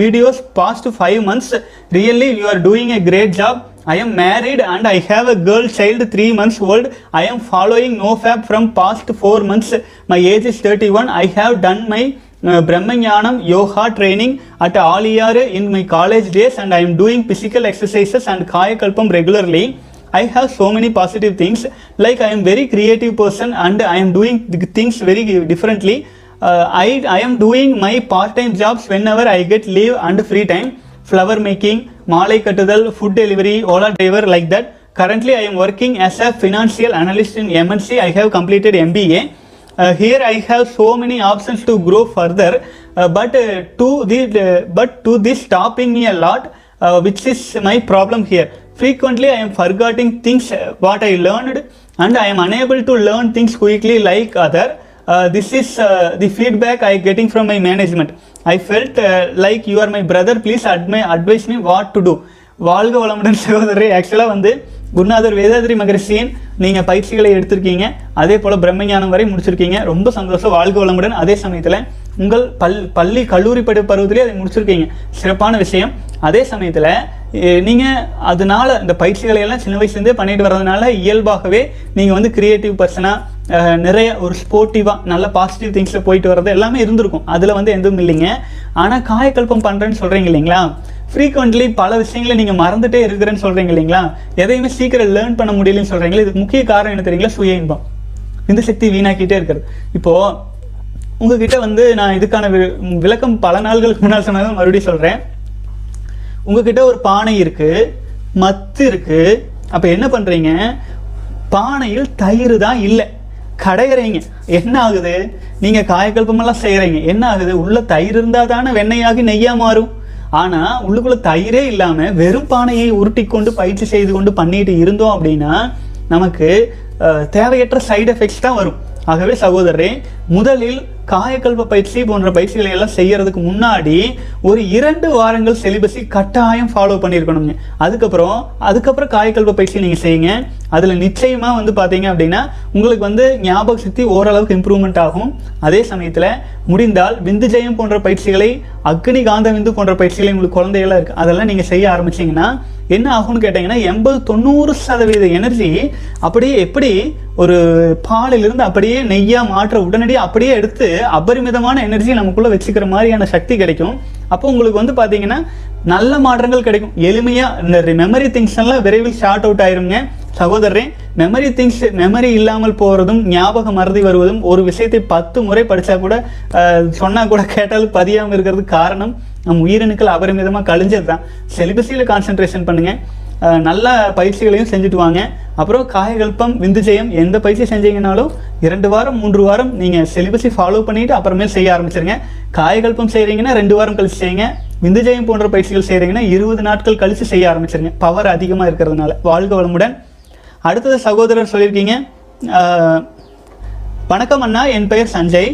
videos past five months really you are doing a great job I am married and I have a girl child 3 months old. I am following NoFap from past 4 months. My age is 31. I have done my uh, Brahmanyanam yoga training at Aliyar in my college days and I am doing physical exercises and Kaya Kalpam regularly. I have so many positive things. Like I am very creative person and I am doing things very differently. Uh, I, I am doing my part-time jobs whenever I get leave and free time flower making, malai kattudal, food delivery, Ola driver like that. Currently, I am working as a financial analyst in MNC. I have completed MBA. Uh, here I have so many options to grow further, uh, but uh, to the uh, but to this stopping me a lot, uh, which is my problem here. Frequently, I am forgetting things uh, what I learned, and I am unable to learn things quickly like other. This this is feedback the feedback I getting from my management. I felt are like you are my brother. Please admi- advise me what to do. வாழ்க வளமுடன் சகோதரி ஆக்சுவலாக வந்து குருநாதர் வேதாதிரி மகரிஷியின் நீங்கள் பயிற்சிகளை எடுத்திருக்கீங்க. அதே போல் பிரம்மஞானம் வரை முடிச்சிருக்கீங்க. ரொம்ப சந்தோஷம். வாழ்க வளமுடன். அதே சமயத்தில் உங்கள் பல் பள்ளி கல்லூரி படி பருவத்திலே அதை முடிச்சிருக்கீங்க. சிறப்பான விஷயம். அதே சமயத்தில் நீங்கள் அதனால இந்த பயிற்சிகளை எல்லாம் சின்ன வயசுலேருந்தே பண்ணிட்டு வர்றதுனால இயல்பாகவே நீங்கள் வந்து கிரியேட்டிவ் பர்சனாக நிறைய ஒரு ஸ்போர்ட்டிவாக நல்ல பாசிட்டிவ் திங்ஸில் போயிட்டு வர்றது எல்லாமே இருந்திருக்கும். அதில் வந்து எதுவும் இல்லைங்க. ஆனால் காயக்கல்பம் பண்ணுறேன்னு சொல்கிறீங்க இல்லைங்களா? ஃப்ரீக்வெண்ட்லி பல விஷயங்களை நீங்கள் மறந்துட்டே இருக்கிறேன்னு சொல்கிறீங்க இல்லைங்களா? எதையுமே சீக்கிரம் லேர்ன் பண்ண முடியலன்னு சொல்கிறீங்களா இதுக்கு முக்கிய காரணம் என்ன தெரியுங்களா? சுய இன்பம். இந்த சக்தி வீணாக்கிட்டே இருக்கிறது. இப்போது உங்ககிட்ட வந்து நான் இதுக்கான வி- விளக்கம் பல நாள்களுக்கு முன்னால் சொன்னதை மறுபடியும் சொல்கிறேன் உங்ககிட்ட ஒரு பானை இருக்குது மத்து இருக்கு. அப்போ என்ன பண்ணுறீங்க பானையில் தயிர் தான் இல்லை. கடையிறீங்க. என்ன ஆகுது நீங்க காயக்கல்பமெல்லாம் செய்கிறீங்க என்ன ஆகுது உள்ள தயிர் இருந்தால் தானே வெண்ணெயாகி நெய்யா மாறும். ஆனா உள்ளுக்குள்ள தயிரே இல்லாம வெறும் பானையை உருட்டி கொண்டு பயிற்சி செய்து கொண்டு பண்ணிட்டு இருந்தோம் அப்படின்னா நமக்கு தேவையற்ற சைடு எஃபெக்ட்ஸ் தான் வரும். ஆகவே சகோதரரே முதலில் காயக்கல்ப பயிற்சி போன்ற பயிற்சிகளை எல்லாம் செய்யறதுக்கு முன்னாடி ஒரு இரண்டு வாரங்கள் செலிபஸை கட்டாயம் ஃபாலோ பண்ணியிருக்கணுங்க. அதுக்கப்புறம் அதுக்கப்புறம் காயக்கல்ப பயிற்சி நீங்கள் செய்யுங்க. அதில் நிச்சயமாக வந்து பார்த்தீங்க அப்படின்னா உங்களுக்கு வந்து ஞாபக சக்தி ஓரளவுக்கு இம்ப்ரூவ்மெண்ட் ஆகும். அதே சமயத்தில் முடிந்தால் விந்து ஜெயம் போன்ற பயிற்சிகளை அக்னி காந்த விந்து போன்ற பயிற்சிகளை உங்களுக்கு குழந்தைகளாக இருக்குது அதெல்லாம் நீங்கள் செய்ய ஆரம்பிச்சிங்கன்னா என்ன ஆகும்னு கேட்டிங்கன்னா எண்பது தொண்ணூறு சதவீத எனர்ஜி அப்படியே எப்படி ஒரு பாலிலிருந்து அப்படியே நெய்யாக மாற்ற உடனடியாக அப்படியே எடுத்து அபரிமிதமான எனர்ஜி நமக்குள்ளே வச்சுக்கிற மாதிரியான சக்தி கிடைக்கும். அப்போ உங்களுக்கு வந்து பார்த்தீங்கன்னா நல்ல மாற்றங்கள் கிடைக்கும். எளிமையாக இந்த மெமரி திங்ஸ் எல்லாம் விரைவில் ஷார்ட் அவுட் ஆயிருங்க. சகோதரரே மெமரி திங்ஸ் மெமரி இல்லாமல் போகிறதும் ஞாபக மறதி வருவதும் ஒரு விஷயத்தை பத்து முறை படித்தா கூட சொன்னால் கூட கேட்டாலும் பதியாமல் இருக்கிறதுக்கு காரணம் நம் உயிரணுக்கள் அபரிமிதமாக கழிஞ்சது தான் செலிபஸியில் கான்சென்ட்ரேஷன் பண்ணுங்கள் நல்ல பயிற்சிகளையும் செஞ்சுட்டு வாங்க. அப்புறம் காயகல்பம் விந்துஜெயம் எந்த பயிற்சி செஞ்சீங்கனாலும் இரண்டு வாரம் மூன்று வாரம் நீங்கள் செலிபஸை ஃபாலோ பண்ணிவிட்டு அப்புறமே செய்ய ஆரம்பிச்சிருங்க. காயகல்பம் செய்கிறீங்கன்னா ரெண்டு வாரம் கழிச்சு செய்யுங்க. விந்துஜெயம் போன்ற பயிற்சிகள் செய்கிறீங்கன்னா இருபது நாட்கள் கழிச்சு செய்ய ஆரம்பிச்சிருங்க. பவர் அதிகமாக இருக்கிறதுனால. வாழ்க வளமுடன். அடுத்தது சகோதரர் சொல்லியிருக்கீங்க. வணக்கம் அண்ணா. என் பெயர் சஞ்சய்.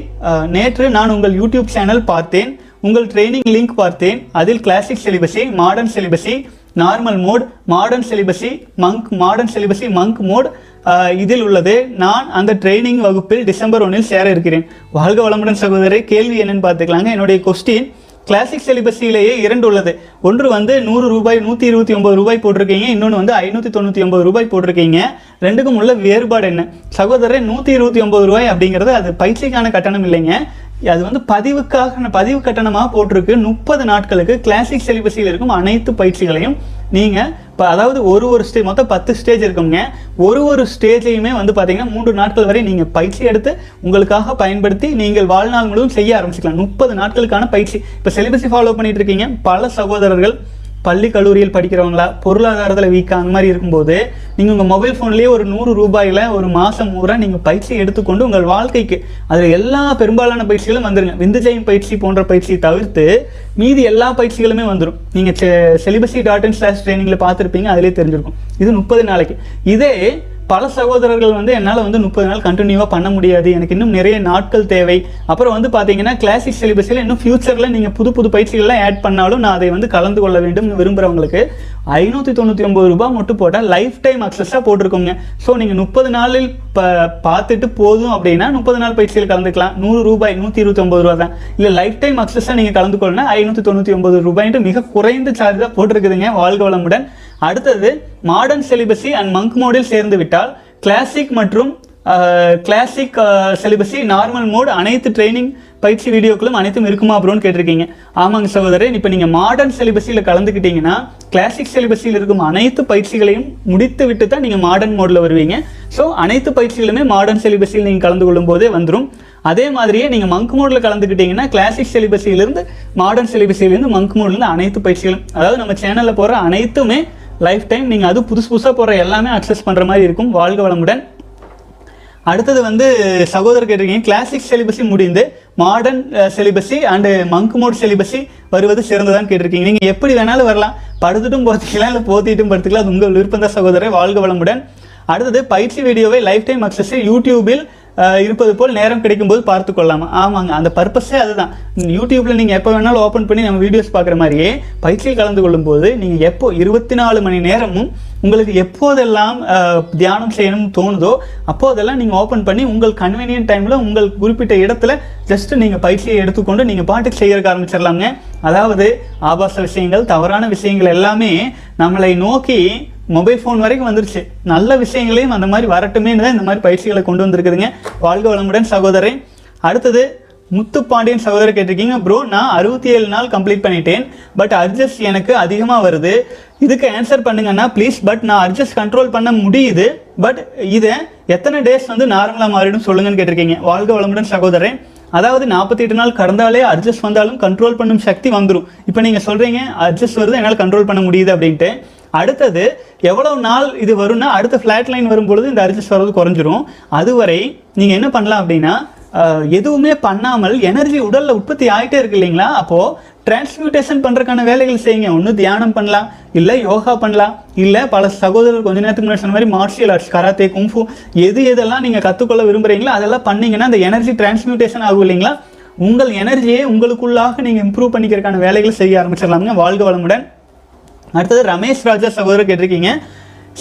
நேற்று நான் உங்கள் யூடியூப் சேனல் பார்த்தேன். உங்கள் ட்ரைனிங் லிங்க் பார்த்தேன். அதில் classic சிலிபஸி modern சிலிபஸி normal mode modern சிலிபஸி monk modern சிலிபஸி monk mode இதில் உள்ளது. நான் அந்த ட்ரைனிங் வகுப்பில் டிசம்பர் ஒன்றில் சேர இருக்கிறேன். வாழ்க வளமுடன் சகோதரி கேள்வி என்னன்னு பார்த்துக்கலாங்க. என்னுடைய கொஸ்டின் கிளாசிக் சிலிபஸிலேயே இரண்டு உள்ளது. ஒன்று வந்து நூறு ரூபாய் நூற்றி இருபத்தி ஒன்பது ரூபாய் போட்டிருக்கீங்க. இன்னொன்று வந்து ஐநூற்றி தொண்ணூற்றி ஒம்பது ரூபாய் போட்டிருக்கீங்க. ரெண்டுக்கும் உள்ள வேறுபாடு என்ன? சகோதரர் நூற்றி இருபத்தி ஒன்பது ரூபாய் அப்படிங்கிறது அது பயிற்சிக்கான கட்டணம் இல்லைங்க. அது வந்து பதிவுக்காக பதிவு கட்டணமாக போட்டிருக்கு. முப்பது நாட்களுக்கு கிளாசிக் சிலிபஸில் இருக்கும் அனைத்து பயிற்சிகளையும் நீங்கள் இப்போ அதாவது ஒரு ஒரு ஸ்டேஜ் மொத்தம் பத்து ஸ்டேஜ் இருக்குங்க ஒரு ஒரு ஸ்டேஜையுமே வந்து பார்த்தீங்கன்னா மூன்று நாட்கள் வரை நீங்கள் பயிற்சி எடுத்து உங்களுக்காக பயன்படுத்தி நீங்கள் வாழ்நாள் முழுவதும் செய்ய ஆரம்பிச்சிக்கலாம். முப்பது நாட்களுக்கான பயிற்சி. இப்போ சிலிபஸை ஃபாலோ பண்ணிட்டு இருக்கீங்க. பல சகோதரர்கள் பள்ளி கல்லூரியில் படிக்கிறவங்களா பொருளாதாரத்தில் வீக்கா அந்த மாதிரி இருக்கும்போது நீங்கள் உங்கள் மொபைல் ஃபோன்லேயே ஒரு நூறு ரூபாயில் ஒரு மாதம் பூரா நீங்கள் பயிற்சி எடுத்துக்கொண்டு உங்கள் வாழ்க்கைக்கு அதில் எல்லா பெரும்பாலான பயிற்சிகளும் வந்துருங்க. விந்துஜயம் பயிற்சி போன்ற பயிற்சியை தவிர்த்து மீதி எல்லா பயிற்சிகளுமே வந்துடும் நீங்கள் செலிபஸி டாட் இன் ஸ்லாஷ் ட்ரைனிங்கில் பார்த்துருப்பீங்க அதிலே தெரிஞ்சிருக்கும். இது முப்பது நாளைக்கு. இதே பல சகோதரர்கள் வந்து என்னால் வந்து முப்பது நாள் கண்டினியூவாக பண்ண முடியாது. எனக்கு இன்னும் நிறைய நாட்கள் தேவை. அப்புறம் வந்து பார்த்தீங்கன்னா கிளாசிக் சிலிபஸில் இன்னும் ஃபியூச்சரில் நீங்கள் புது புது பயிற்சிகள்லாம் ஆட் பண்ணாலும் நான் அதை வந்து கலந்து கொள்ள வேண்டும் விரும்புகிறவங்களுக்கு ஐநூற்றி தொண்ணூற்றி ஒம்பது ரூபாய் மட்டும் போட்டால் லைஃப் டைம் அக்சஸாக போட்டிருக்கோங்க. ஸோ நீங்கள் முப்பது நாளில் ப பார்த்துட்டு போதும் அப்படின்னா முப்பது நாள் பயிற்சியில் கலந்துக்கலாம். நூறு ரூபாய் நூற்றி இருபத்தி ஒம்பது ரூபா தான். இல்லை லைஃப் டைம் அக்சஸாக நீங்கள் கலந்து கொள்ளணும் ஐநூற்றி தொண்ணூற்றி ஒம்பது ரூபாய்ன்ட்டு மிக குறைந்த சார்ஜ் தான் போட்டிருக்குதுங்க வாழ்க வளமுடன். அடுத்தது மாடர்ன் செலிபஸி அண்ட் மங்க் மோடில் சேர்ந்து விட்டால் கிளாசிக் மற்றும் கிளாசிக் செலிபஸி நார்மல் மோட் அனைத்து ட்ரைனிங் பயிற்சி வீடியோக்களும் அனைத்தும் இருக்குமா அப்படின்னு கேட்டிருக்கீங்க. ஆமாங்க சகோதரர் இப்போ நீங்கள் மாடர்ன் செலிபஸியில் கலந்துக்கிட்டீங்கன்னா கிளாசிக் சிலிபஸில் இருக்கும் அனைத்து பயிற்சிகளையும் முடித்து விட்டு தான் நீங்கள் மாடர்ன் மோடில் வருவீங்க. ஸோ அனைத்து பயிற்சிகளுமே மாடர்ன் சிலிபஸில் நீங்கள் கலந்து கொள்ளும் போதே வந்துடும் அதே மாதிரியே நீங்கள் மங்க் மோடில் கலந்துக்கிட்டீங்கன்னா கிளாசிக் சிலிபஸிலிருந்து மாடர்ன் சிலிபஸிலிருந்து மங்க் மோட்லேருந்து அனைத்து பயிற்சிகளும் அதாவது நம்ம சேனலில் போகிற அனைத்துமே லைஃப் டைம் நீங்கள் அது புதுசு புதுசாக போகிற எல்லாமே அக்சஸ் பண்ணுற மாதிரி இருக்கும். வாழ்க வளமுடன். அடுத்தது வந்து சகோதரர் கேட்டிருக்கீங்க கிளாசிக் சிலிபஸி முடிந்து மாடர்ன் சிலிபஸி அண்டு மங்க் மோட் சிலிபஸி வருவது சிறந்ததான் கேட்டிருக்கீங்க. நீங்கள் எப்படி வேணாலும் வரலாம். படுத்துட்டும் போத்திக்கலாம் இல்லை போத்திட்டும் படுத்துக்கலாம். அது உங்கள் விருப்பம் தான் சகோதரர். வாழ்க வளமுடன். அடுத்தது பயிற்சி வீடியோவை லைஃப் டைம் அக்சஸ் யூடியூபில் இருப்பது போல் நேரம் கிடைக்கும்போது பார்த்து கொள்ளலாம். ஆமாங்க அந்த பர்பஸே அதுதான். யூடியூப்பில் நீங்கள் எப்போ வேணாலும் ஓப்பன் பண்ணி நம்ம வீடியோஸ் பார்க்குற மாதிரியே பயிற்சியில் கலந்து கொள்ளும்போது நீங்கள் எப்போ இருபத்தி நாலு மணி நேரமும் உங்களுக்கு எப்போதெல்லாம் தியானம் செய்யணும்னு தோணுதோ அப்போதெல்லாம் நீங்கள் ஓப்பன் பண்ணி உங்கள் கன்வீனியன்ட் டைமில் உங்கள் குறிப்பிட்ட இடத்துல ஜஸ்ட்டு நீங்கள் பயிற்சியை எடுத்துக்கொண்டு நீங்கள் பாட்டுக்கு செய்யறதுக்கு ஆரம்பிச்சிடலாங்க அதாவது ஆபாச விஷயங்கள் தவறான விஷயங்கள் எல்லாமே நம்மளை நோக்கி மொபைல் ஃபோன் வரைக்கும் வந்துருச்சு. நல்ல விஷயங்களையும் அந்த மாதிரி வரட்டுமேன்னு தான் இந்த மாதிரி பயிற்சிகளை கொண்டு வந்திருக்குதுங்க. வாழ்க வளமுடன் சகோதரன் அடுத்தது முத்து பாண்டியன் சகோதரர் கேட்டிருக்கீங்க. ப்ரோ நான் அறுபத்தி ஏழு நாள் கம்ப்ளீட் பண்ணிட்டேன். பட் அட்ஜஸ்ட் எனக்கு அதிகமாக வருது. இதுக்கு ஆன்சர் பண்ணுங்கன்னா ப்ளீஸ் பட் நான் அட்ஜஸ்ட் கண்ட்ரோல் பண்ண முடியுது. பட் இதை எத்தனை டேஸ் வந்து நார்மலாக மாறிடும் சொல்லுங்கன்னு கேட்டிருக்கீங்க. வாழ்க வளமுடன் சகோதரன் அதாவது நாற்பத்தி எட்டு நாள் கடந்தாலே அட்ஜஸ்ட் வந்தாலும் கண்ட்ரோல் பண்ணும் சக்தி வந்துடும் இப்போ நீங்கள் சொல்கிறீங்க அட்ஜஸ்ட் வருது என்னால் கண்ட்ரோல் பண்ண முடியுது அப்படின்ட்டு. அடுத்தது எவ்வளவு நாள் இது வரும்னா அடுத்த ஃப்ளாட் லைன் வரும்பொழுது இந்த அட்ஜஸ்ட் வர்றது குறைஞ்சிரும். அதுவரை நீங்கள் என்ன பண்ணலாம் அப்படின்னா எதுவுமே பண்ணாமல் எனர்ஜி உடலில் உற்பத்தி ஆகிட்டே இருக்கு இல்லைங்களா? அப்போது டிரான்ஸ்மியூட்டேஷன் பண்ணுறதுக்கான வேலைகள் செய்யுங்க. ஒன்று தியானம் பண்ணலாம் இல்லை யோகா பண்ணலாம் இல்லை பல சகோதரர் கொஞ்ச நேரத்துக்கு முன்னாடி சொன்ன மாதிரி மார்ஷியல் ஆர்ட்ஸ் கராத்தே கும்ஃபு எது எதெல்லாம் நீங்கள் கற்றுக்கொள்ள விரும்புகிறீங்களோ அதெல்லாம் பண்ணீங்கன்னா அந்த எனர்ஜி டிரான்ஸ்மியூட்டேஷன் ஆகும் இல்லைங்களா? உங்கள் எனர்ஜியை உங்களுக்குள்ளாக நீங்கள் இம்ப்ரூவ் பண்ணிக்கிறதுக்கான வேலைகளை செய்ய ஆரம்பிச்சிடலாமுங்க. வாழ்க வளமுடன். அடுத்தது ரமேஷ் ராஜா சகோதரர் கேட்டிருக்கீங்க.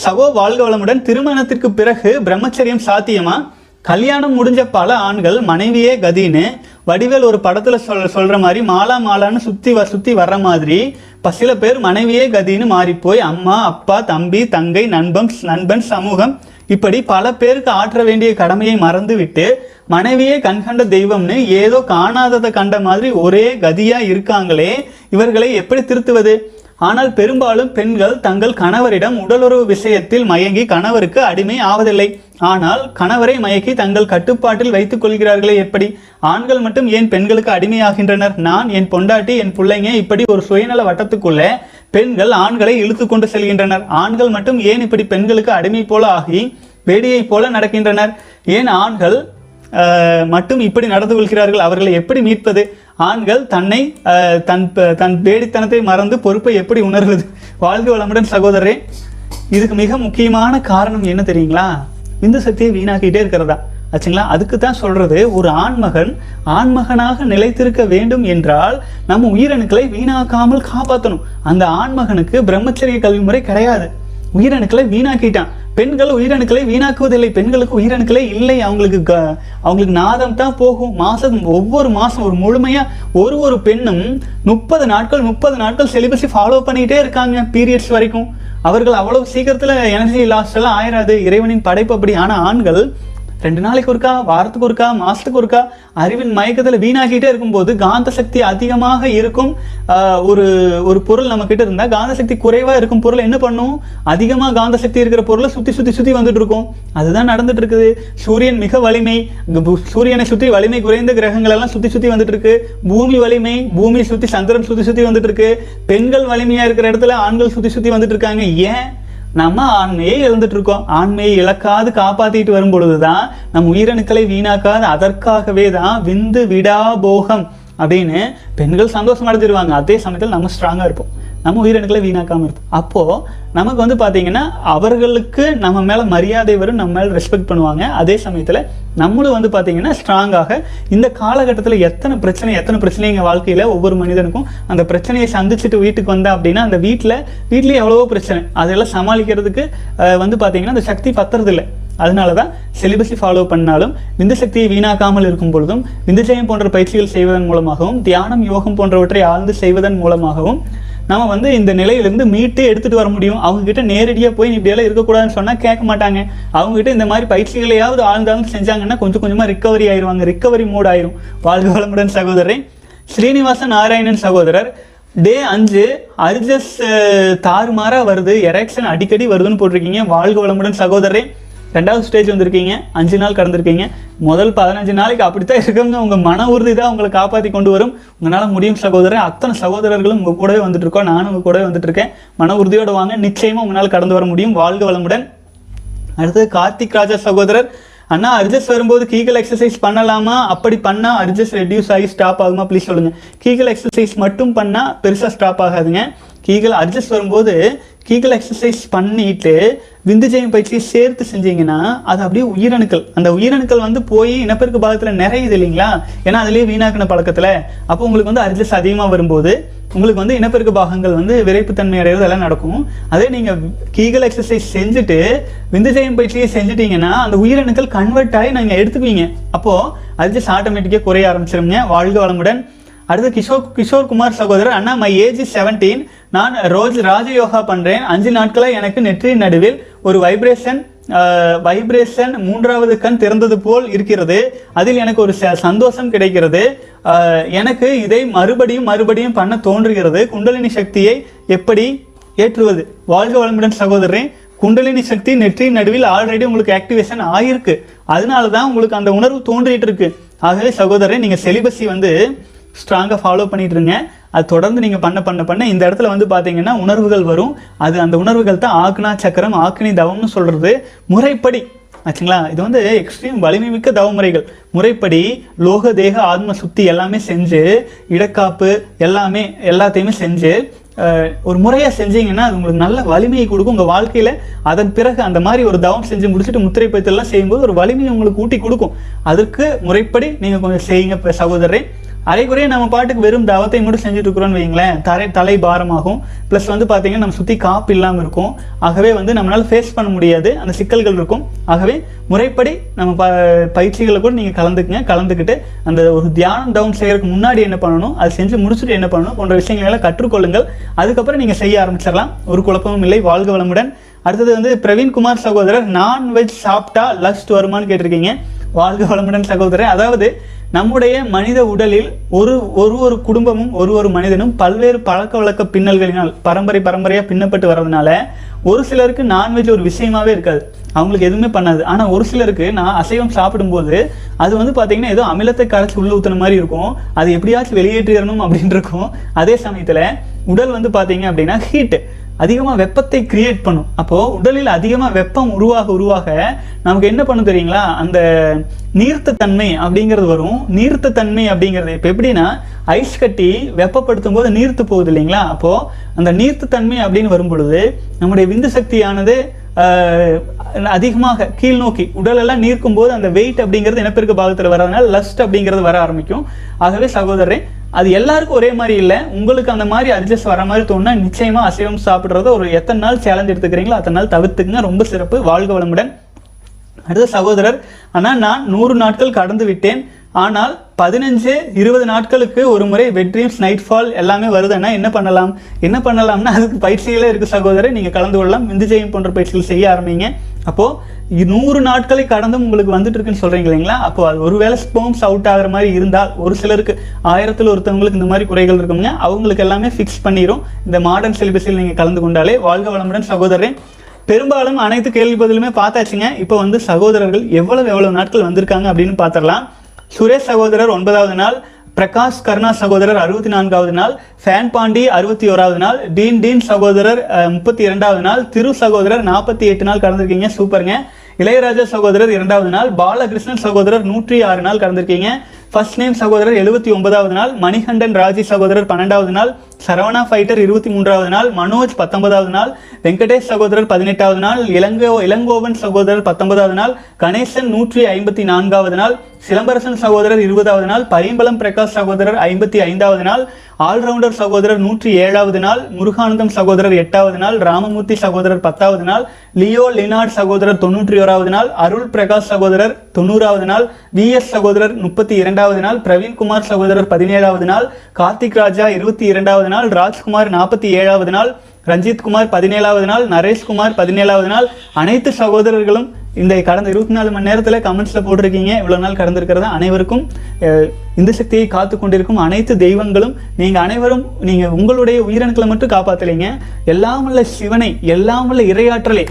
சகோ வாழ்க வளமுடன். திருமணத்திற்கு பிறகு பிரம்மச்சரியம் சாத்தியமா? கல்யாணம் முடிஞ்ச பல ஆண்கள் மனைவியே கதின்னு வடிவேல் ஒரு படத்துல சொல் சொல்ற மாதிரி மாலா மாலான்னு சுத்தி வ சுத்தி வர்ற மாதிரி இப்ப சில பேர் மனைவியே கதின்னு மாறி போய் அம்மா அப்பா தம்பி தங்கை நண்பன் நண்பன் சமூகம் இப்படி பல பேருக்கு ஆற்ற வேண்டிய கடமையை மறந்துவிட்டு மனைவியே கண்கண்ட தெய்வம்னு ஏதோ காணாததை கண்ட மாதிரி ஒரே கதியா இருக்காங்களே இவர்களை எப்படி திருத்துவது? ஆனால் பெரும்பாலும் பெண்கள் தங்கள் கணவரிடம் உடலுறவு விஷயத்தில் மயங்கி கணவருக்கு அடிமை ஆவதில்லை. ஆனால் கணவரை மயக்கி தங்கள் கட்டுப்பாட்டில் வைத்துக் கொள்கிறார்களே எப்படி? ஆண்கள் மட்டும் ஏன் பெண்களுக்கு அடிமையாகின்றனர்? நான் என் பொண்டாட்டி என் பிள்ளைங்க இப்படி ஒரு சுயநல வட்டத்துக்குள்ளே பெண்கள் ஆண்களை இழுத்து கொண்டு செல்கின்றனர். ஆண்கள் மட்டும் ஏன் இப்படி பெண்களுக்கு அடிமை போல ஆகி வேடியை போல நடக்கின்றனர்? ஏன் ஆண்கள் மட்டும் இப்படி நடந்து கொள்கிறார்கள் அவர்களை எப்படி மீட்பது? ஆண்கள் தன்னை தன் தன் வேடித்தனத்தை மறந்து பொறுப்பை எப்படி உணர்வது? வாழ்க வளமுடன் சகோதரரே இதுக்கு மிக முக்கியமான காரணம் என்ன தெரியுங்களா? விந்து சக்தியை வீணாக்கிட்டே இருக்கிறதா? ஆச்சுங்களா? அதுக்கு தான் சொல்றது ஒரு ஆண்மகன் ஆண்மகனாக நிலைத்திருக்க வேண்டும் என்றால் நம்ம உயிரணுக்களை வீணாக்காமல் காப்பாற்றணும் அந்த ஆண்மகனுக்கு பிரம்மச்சரிய கல்வி முறை கிடையாது. உயிரணுக்களை வீணாக்கிட்டான். பெண்கள் உயிரணுக்களை வீணாக்குவதில்லை பெண்களுக்கு உயிரணுக்களே இல்லை. அவங்களுக்கு க- அவங்களுக்கு நாதம் தான் போகும். மாதம் ஒவ்வொரு மாதம் ஒரு முழுமையாக ஒரு ஒரு பெண்ணும் முப்பது நாட்கள் முப்பது நாட்கள் செலிபஸை ஃபாலோ பண்ணிகிட்டே இருக்காங்க பீரியட்ஸ் வரைக்கும். அவர்கள் அவ்வளவு சீக்கிரத்தில் எனர்ஜி லாஸ் எல்லாம் ஆயிராது. இறைவனின் படைப்பு அப்படி. ஆனால் ஆண்கள் ரெண்டு நாளைக்கு ஒருக்கா வாரத்துக்கு ஒருக்கா மாசத்துக்கு ஒருக்கா அறிவின் மயக்கத்துல வீணாக்கிட்டே இருக்கும்போது காந்த சக்தி அதிகமாக இருக்கும் ஒரு ஒரு பொருள் நம்ம கிட்ட இருந்தா காந்த சக்தி குறைவா இருக்கும் பொருள் என்ன பண்ணும்? அதிகமாக காந்த சக்தி இருக்கிற பொருளை சுத்தி சுத்தி சுத்தி வந்துட்டு இருக்கும் அதுதான் நடந்துட்டு இருக்குது சூரியன் மிக வலிமை சூரியனை சுத்தி வலிமை குறைந்த கிரகங்கள் எல்லாம் சுத்தி சுத்தி வந்துட்டு இருக்கு பூமி வலிமை பூமி சுத்தி சந்திரன் சுத்தி சுத்தி வந்துட்டு இருக்கு பெண்கள் வலிமையா இருக்கிற இடத்துல ஆண்கள் சுத்தி சுத்தி வந்துட்டு இருக்காங்க ஏன்? நம்ம ஆண்மையை இழந்துட்டு இருக்கோம் ஆண்மையை இழக்காது காப்பாத்திட்டு வரும் பொழுதுதான் நம்ம உயிரணுக்களை வீணாக்காது அதற்காகவே தான் விந்து விடா போகம் அப்படின்னு பெண்கள் சந்தோஷம் அடைஞ்சிருவாங்க. அதே சமயத்தில் நம்ம ஸ்ட்ராங்கா இருப்போம். நம்ம உயிரணுக்களை வீணாக்காமல் இருப்போம் அப்போது நமக்கு வந்து பார்த்திங்கன்னா அவர்களுக்கு நம்ம மேலே மரியாதை வரும் நம்ம மேலே ரெஸ்பெக்ட் பண்ணுவாங்க. அதே சமயத்தில் நம்மளும் வந்து பார்த்திங்கன்னா ஸ்ட்ராங்காக இந்த காலகட்டத்தில் எத்தனை பிரச்சனை எத்தனை பிரச்சனை எங்கள் வாழ்க்கையில் ஒவ்வொரு மனிதனுக்கும் அந்த பிரச்சனையை சந்திச்சுட்டு வீட்டுக்கு வந்தா அப்படின்னா அந்த வீட்டில் வீட்லயே எவ்வளவோ பிரச்சனை. அதெல்லாம் சமாளிக்கிறதுக்கு வந்து பார்த்திங்கன்னா அந்த சக்தி பத்துறது இல்லை அதனால தான் செலிபஸை ஃபாலோ பண்ணாலும் விந்து சக்தியை வீணாக்காமல் இருக்கும் பொழுதும் விந்துஜயம் போன்ற பயிற்சிகள் செய்வதன் மூலமாகவும் தியானம் யோகம் போன்றவற்றை ஆழ்ந்து செய்வதன் மூலமாகவும் நம்ம வந்து இந்த நிலையிலேருந்து மீட்டு எடுத்துகிட்டு வர முடியும். அவங்கக்கிட்ட நேரடியாக போய் நீ இப்படியெல்லாம் இருக்கக்கூடாதுன்னு சொன்னால் கேட்க மாட்டாங்க. அவங்ககிட்ட இந்த மாதிரி பயிற்சிகளையாவது ஆழ்ந்தாலும் செஞ்சாங்கன்னா கொஞ்சம் கொஞ்சமாக ரிக்கவரி ஆயிருவாங்க. ரிக்கவரி மூட் ஆயிரும். வாழ்க வளமுடன் சகோதரன் ஸ்ரீனிவாசன் நாராயணன் சகோதரர் டே அஞ்சு அர்ஜஸ் தாறுமாறாக வருது. எரெக்ஷன் அடிக்கடி வருதுன்னு போட்டிருக்கீங்க. வாழ்க வளமுடன் சகோதரரே. ரெண்டாவது ஸ்டேஜ் வந்திருக்கீங்க. அஞ்சு நாள் கடந்திருக்கீங்க. முதல் பதினஞ்சு நாளைக்கு அப்படித்தான் இருக்குங்க. உங்கள் மன உறுதி தான் உங்களை காப்பாற்றி கொண்டு வரும். உங்களால் முடியும் சகோதரன். அத்தனை சகோதரர்களும் உங்கள் கூடவே வந்துட்டு இருக்கோம். நானும் உங்கள் கூடவே வந்துட்டு இருக்கேன். மன உறுதியோடு வாங்க. நிச்சயமாக உங்களால் கடந்து வர முடியும். வாழ்க வளமுடன். அடுத்தது கார்த்திக் ராஜா சகோதரர். அண்ணா அர்ஜஸ் வரும்போது கீகல் எக்ஸசைஸ் பண்ணலாமா? அப்படி பண்ணால் அர்ஜஸ் ரெடியூஸ் ஆகி ஸ்டாப் ஆகுமா? ப்ளீஸ் சொல்லுங்கள் கீகல் எக்ஸசைஸ் மட்டும் பண்ணால் பெருசாக ஸ்டாப் ஆகாதுங்க. கீகல் அர்ஜஸ் வரும்போது கீகல் எக்ஸசைஸ் பண்ணிட்டு விந்துஜயம் பயிற்சியை சேர்த்து செஞ்சீங்கன்னா அது அப்படியே உயிரணுக்கள். அந்த உயிரணுக்கள் வந்து போய் இனப்பெருக்க பாகத்தில் நிறையுது இல்லைங்களா? ஏன்னா அதுலேயே வீணாக்கின பழக்கத்தில். அப்போ உங்களுக்கு வந்து அர்ஜஸ் அதிகமாக வரும்போது உங்களுக்கு வந்து இனப்பெருக்க பாகங்கள் வந்து விரைப்புத்தன்மை அடைகிறது எல்லாம் நடக்கும். அதே நீங்கள் கீகல் எக்ஸசைஸ் செஞ்சுட்டு விந்துஜயம் பயிற்சியை செஞ்சுட்டீங்கன்னா அந்த உயிரணுக்கள் கன்வெர்ட் ஆகி நீங்கள் எடுத்துக்குவீங்க. அப்போது அது ஆட்டோமேட்டிக்காக குறைய ஆரம்பிச்சிருங்க வாழ்க வளமுடன். அடுத்து கிஷோர் கிஷோர் குமார் சகோதரர் அண்ணா மை ஏஜ் செவன்டீன் நான் ரோஜ் ராஜயோகா பண்ணுறேன் அஞ்சு நாட்களாக எனக்கு நெற்றி நடுவில் ஒரு வைப்ரேஷன் வைப்ரேஷன் மூன்றாவது கண் திறந்தது போல் இருக்கிறது. அதில் எனக்கு ஒரு ச- சந்தோஷம் கிடைக்கிறது. எனக்கு இதை மறுபடியும் மறுபடியும் பண்ண தோன்றுகிறது. குண்டலினி சக்தியை எப்படி ஏற்றுவது? வாழ்க வளமுடன் சகோதரன் குண்டலினி சக்தி நெற்றியின் நடுவில் ஆல்ரெடி உங்களுக்கு ஆக்டிவேஷன் ஆகிருக்கு அதனால தான் உங்களுக்கு அந்த உணர்வு தோன்றிட்டு இருக்கு. ஆகவே சகோதரன் நீங்கள் செலிபஸி வந்து ஸ்ட்ராங்காக ஃபாலோ பண்ணிட்டு இருங்க. அது தொடர்ந்து நீங்கள் பண்ண பண்ண பண்ண இந்த இடத்துல வந்து பார்த்தீங்கன்னா உணர்வுகள் வரும். அது அந்த உணர்வுகள் தான் ஆக்னா சக்கரம் ஆக்னி தவம்னு சொல்கிறது முறைப்படி ஆச்சுங்களா? இது வந்து எக்ஸ்ட்ரீம் வலிமை மிக்க தவமுறைகள். முறைப்படி லோக தேக ஆத்ம சுத்தி எல்லாமே செஞ்சு இடக்காப்பு எல்லாமே எல்லாத்தையுமே செஞ்சு ஒரு முறையாக செஞ்சீங்கன்னா அது உங்களுக்கு நல்ல வலிமையை கொடுக்கும். உங்கள் வாழ்க்கையில் அதன் பிறகு அந்த மாதிரி ஒரு தவம் செஞ்சு முடிச்சுட்டு முத்திரை பயிற்சியெல்லாம் செய்யும்போது ஒரு வலிமையை உங்களுக்கு ஊட்டி கொடுக்கும். அதற்கு முறைப்படி நீங்கள் கொஞ்சம் செய்யுங்க இப்ப அரைக்குறைய நம்ம பாட்டுக்கு வெறும் தவத்தை மட்டும் செஞ்சுட்டு இருக்கிறோம்னு வைங்களேன் தரை தலை பாரமாகும். ப்ளஸ் வந்து பார்த்தீங்கன்னா நம்ம சுற்றி காப்பு இல்லாமல் இருக்கும். ஆகவே வந்து நம்மளால் ஃபேஸ் பண்ண முடியாது. அந்த சிக்கல்கள் இருக்கும். ஆகவே முறைப்படி நம்ம ப பயிற்சிகளை கூட நீங்கள் கலந்துக்குங்க. கலந்துக்கிட்டு அந்த ஒரு தியானம் டவுன் செய்கிறதுக்கு முன்னாடி என்ன பண்ணணும்? அது செஞ்சு முடிச்சுட்டு என்ன பண்ணணும்? போன்ற விஷயங்களெல்லாம் கற்றுக்கொள்ளுங்கள். அதுக்கப்புறம் நீங்கள் செய்ய ஆரம்பிச்சிடலாம். ஒரு குழப்பமும் இல்லை. வாழ்க வளமுடன். அடுத்தது வந்து பிரவீன்குமார் சகோதரர் நான்வெஜ் சாப்பிட்டா லஸ்ட் வருமான்னு கேட்டிருக்கீங்க. வாழ்க வளமுடன் சகோதரர். அதாவது நம்முடைய மனித உடலில் ஒரு ஒரு ஒரு குடும்பமும் ஒரு ஒரு மனிதனும் பல்வேறு பழக்க வழக்க பின்னல்களினால் பரம்பரை பரம்பரையாக பின்னப்பட்டு வர்றதுனால ஒரு சிலருக்கு நான்வெஜ் ஒரு விஷயமாவே இருக்காது. அவங்களுக்கு எதுவுமே பண்ணாது. ஆனால் ஒரு சிலருக்கு நான் அசைவம் சாப்பிடும்போது அது வந்து பார்த்தீங்கன்னா ஏதோ அமிலத்தை கரைச்சி உள்ள ஊற்றுன மாதிரி இருக்கும். அது எப்படியாச்சும் வெளியேற்றிடணும் அப்படின்னு இருக்கும் அதே சமயத்தில் உடல் வந்து பார்த்தீங்க அப்படின்னா ஹீட்டு அதிகமாக வெப்பத்தை கிரியேட் பண்ணும். அப்போது உடலில் அதிகமாக வெப்பம் உருவாக உருவாக நமக்கு என்ன பண்ணும் தெரியுங்களா? அந்த நீர்த்த தன்மை அப்படிங்கிறது வரும். நீர்த்த தன்மை அப்படிங்கிறது இப்போ எப்படின்னா ஐஸ் கட்டி வெப்பப்படுத்தும் போது நீர்த்து போகுது இல்லைங்களா? அப்போது அந்த நீர்த்த தன்மை அப்படின்னு வரும் பொழுது நம்முடைய விந்து சக்தியானது அதிகமாக கீழ் நோக்கி உடலெல்லாம் நீர்க்கும் போது அந்த வெயிட் அப்படிங்கிறது இனப்பெருக்க பாகத்தில் வர்றதுனால லஸ்ட் அப்படிங்கிறது வர ஆரம்பிக்கும். ஆகவே சகோதரரை அது எல்லாருக்கும் ஒரே மாதிரி இல்லை. உங்களுக்கு அந்த மாதிரி அட்ஜஸ்ட் வர மாதிரி தோணுனா நிச்சயமாக அசைவம் சாப்பிட்றத ஒரு எத்தனை நாள் சேலஞ்ச் எடுத்துக்கிறீங்களோ அத்தனை நாள் தவிர்த்துக்குங்க. ரொம்ப சிறப்பு. வாழ்க வளமுடன். அடுத்த சகோதரர். ஆனால் நான் நூறு நாட்கள் கடந்து விட்டேன். ஆனால் பதினஞ்சு இருபது நாட்களுக்கு ஒரு முறை வெட் ட்ரீம்ஸ் நைட் ஃபால் எல்லாமே வருதுன்னா என்ன பண்ணலாம்? என்ன பண்ணலாம்னா அதுக்கு பயிற்சிகளே இருக்கு சகோதரர். நீங்கள் கலந்து கொள்ளலாம். விந்து ஜெயம் போன்ற பயிற்சிகள் செய்ய ஆரம்பிங்க. அப்போது நூறு நாட்களை கடந்தும் உங்களுக்கு வந்துட்டு இருக்குன்னு சொல்கிறீங்க இல்லைங்களா? அப்போ அது ஒருவேளை ஸ்போம்ஸ் அவுட் ஆகுற மாதிரி இருந்தால் ஒரு சிலருக்கு ஆயிரத்தில் ஒருத்தவங்களுக்கு இந்த மாதிரி குறைகள் இருக்குங்க அவங்களுக்கு எல்லாமே ஃபிக்ஸ் பண்ணிடும் இந்த மாடர்ன் சிலிபஸில் நீங்கள் கலந்து கொண்டாலே வாழ்க வளமுடன் சகோதரன் பெரும்பாலும் அனைத்து கேள்வி பதிலுமே பார்த்தாச்சுங்க. இப்போ வந்து சகோதரர்கள் எவ்வளவு எவ்வளவு நாட்கள் வந்திருக்காங்க அப்படின்னு பார்த்துடலாம். சுரேஷ் சகோதரர் ஒன்பதாவது நாள் பிரகாஷ் கருணா சகோதரர் அறுபத்தி நான்காவது நாள் ஃபேன் பாண்டி அறுபத்தி ஓராவது நாள் டீன் டீன் சகோதரர் முப்பத்தி இரண்டாவது நாள் திரு சகோதரர் நாற்பத்தி எட்டு நாள் கடந்திருக்கீங்க. சூப்பருங்க. இளையராஜா சகோதரர் இரண்டாவது நாள் பாலகிருஷ்ணன் சகோதரர் நூற்றி ஆறு நாள் கடந்திருக்கீங்க. ஃபர்ஸ்ட் நேம் சகோதரர் எழுபத்தி ஒன்பதாவது நாள் மணிகண்டன் ராஜி சகோதரர் பன்னெண்டாவது நாள் சரவணா ஃபைட்டர் இருபத்தி மூன்றாவது நாள் மனோஜ் பத்தொன்பதாவது நாள் வெங்கடேஷ் சகோதரர் பதினெட்டாவது நாள் இளங்கோ இளங்கோவன் சகோதரர் பத்தொன்பதாவது நாள் கணேசன் நூற்றி ஐம்பத்தி நான்காவது நாள் சிலம்பரசன் சகோதரர் இருபதாவது நாள் பரிம்பளம் பிரகாஷ் சகோதரர் ஐம்பத்தி ஐந்தாவது நாள் ஆல்ரவுண்டர் சகோதரர் நூற்றி ஏழாவது நாள் முருகானந்தம் சகோதரர் எட்டாவது நாள் ராமமூர்த்தி சகோதரர் பத்தாவது நாள் லியோ லினார்ட் சகோதரர் தொண்ணூற்றி ஓராவது நாள் அருள் பிரகாஷ் சகோதரர் தொண்ணூறாவது நாள் வி எஸ் சகோதரர் முப்பத்தி இரண்டாவது நாள் பிரவீன்குமார் சகோதரர் பதினேழாவது நாள் கார்த்திக் ராஜா இருபத்தி இரண்டாவது நாள் ராஜ்குமார் நாற்பத்தி ஏழாவது நாள் ரஞ்சித் குமார் பதினேழாவது நாள் நரேஷ்குமார் பதினேழாவது நாள் அனைத்து சகோதரர்களும் இந்த கடந்த இருபத்தி நாலு மணி நேரத்தில் கமெண்ட்ஸில் போட்டிருக்கீங்க. இவ்வளோ நாள் கடந்திருக்கிறத அனைவருக்கும் இந்த சக்தியை காத்து கொண்டிருக்கும் அனைத்து தெய்வங்களும் நீங்கள் அனைவரும் நீங்கள் உங்களுடைய உயிரணுக்களை மட்டும் காப்பாற்றலைங்க எல்லாம் உள்ள சிவனை எல்லாம் உள்ள இறையாற்றலை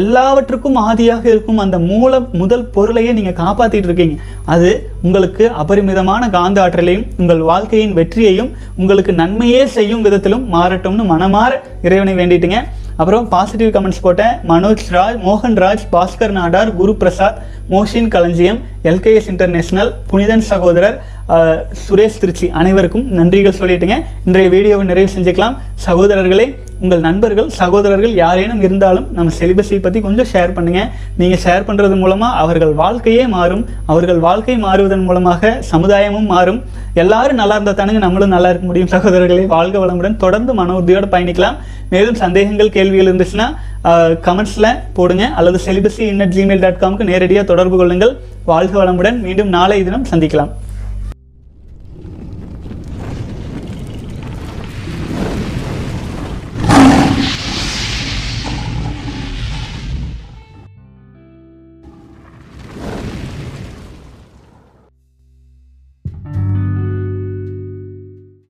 எல்லாவற்றுக்கும் ஆதியாக இருக்கும் அந்த மூல முதல் பொருளையே நீங்கள் காப்பாற்றிட்டு இருக்கீங்க. அது உங்களுக்கு அபரிமிதமான காந்த ஆற்றலையும் உங்கள் வாழ்க்கையின் வெற்றியையும் உங்களுக்கு நன்மையே செய்யும் விதத்திலும் மாறட்டும்னு மனமாற இறைவனை வேண்டிட்டுங்க. அப்புறம் பாசிட்டிவ் கமெண்ட்ஸ் போட்டேன். மனோஜ் ராஜ் மோகன் ராஜ் பாஸ்கர் நாடார் குரு பிரசாத் மோஷின் களஞ்சியம் எல்கேஎஸ் இன்டர்நேஷனல் புனிதன் சகோதரர் சுரேஷ் திருச்சி அனைவருக்கும் நன்றிகள் சொல்லிட்டுங்க. இன்றைய வீடியோவை நிறைவு செஞ்சுக்கலாம். சகோதரர்களே உங்கள் நண்பர்கள் சகோதரர்கள் யாரேனும் இருந்தாலும் நம்ம செலிபஸை பற்றி கொஞ்சம் ஷேர் பண்ணுங்க. நீங்கள் ஷேர் பண்ணுறது மூலமாக அவர்கள் வாழ்க்கையே மாறும். அவர்கள் வாழ்க்கை மாறுவதன் மூலமாக சமுதாயமும் மாறும். எல்லாரும் நல்லா இருந்தால் தானுங்க நம்மளும் நல்லா இருக்க முடியும். சகோதரர்களே வாழ்க வளமுடன் தொடர்ந்து மன உறுதியோடு பயணிக்கலாம். மேலும் சந்தேகங்கள் கேள்விகள் இருந்துச்சுன்னா கமெண்ட்ஸில் போடுங்க. அல்லது celibacy in at Gmail dot காம்க்கு நேரடியாக தொடர்பு கொள்ளுங்கள். வாழ்க வளமுடன். மீண்டும் நாளை தினம் சந்திக்கலாம்.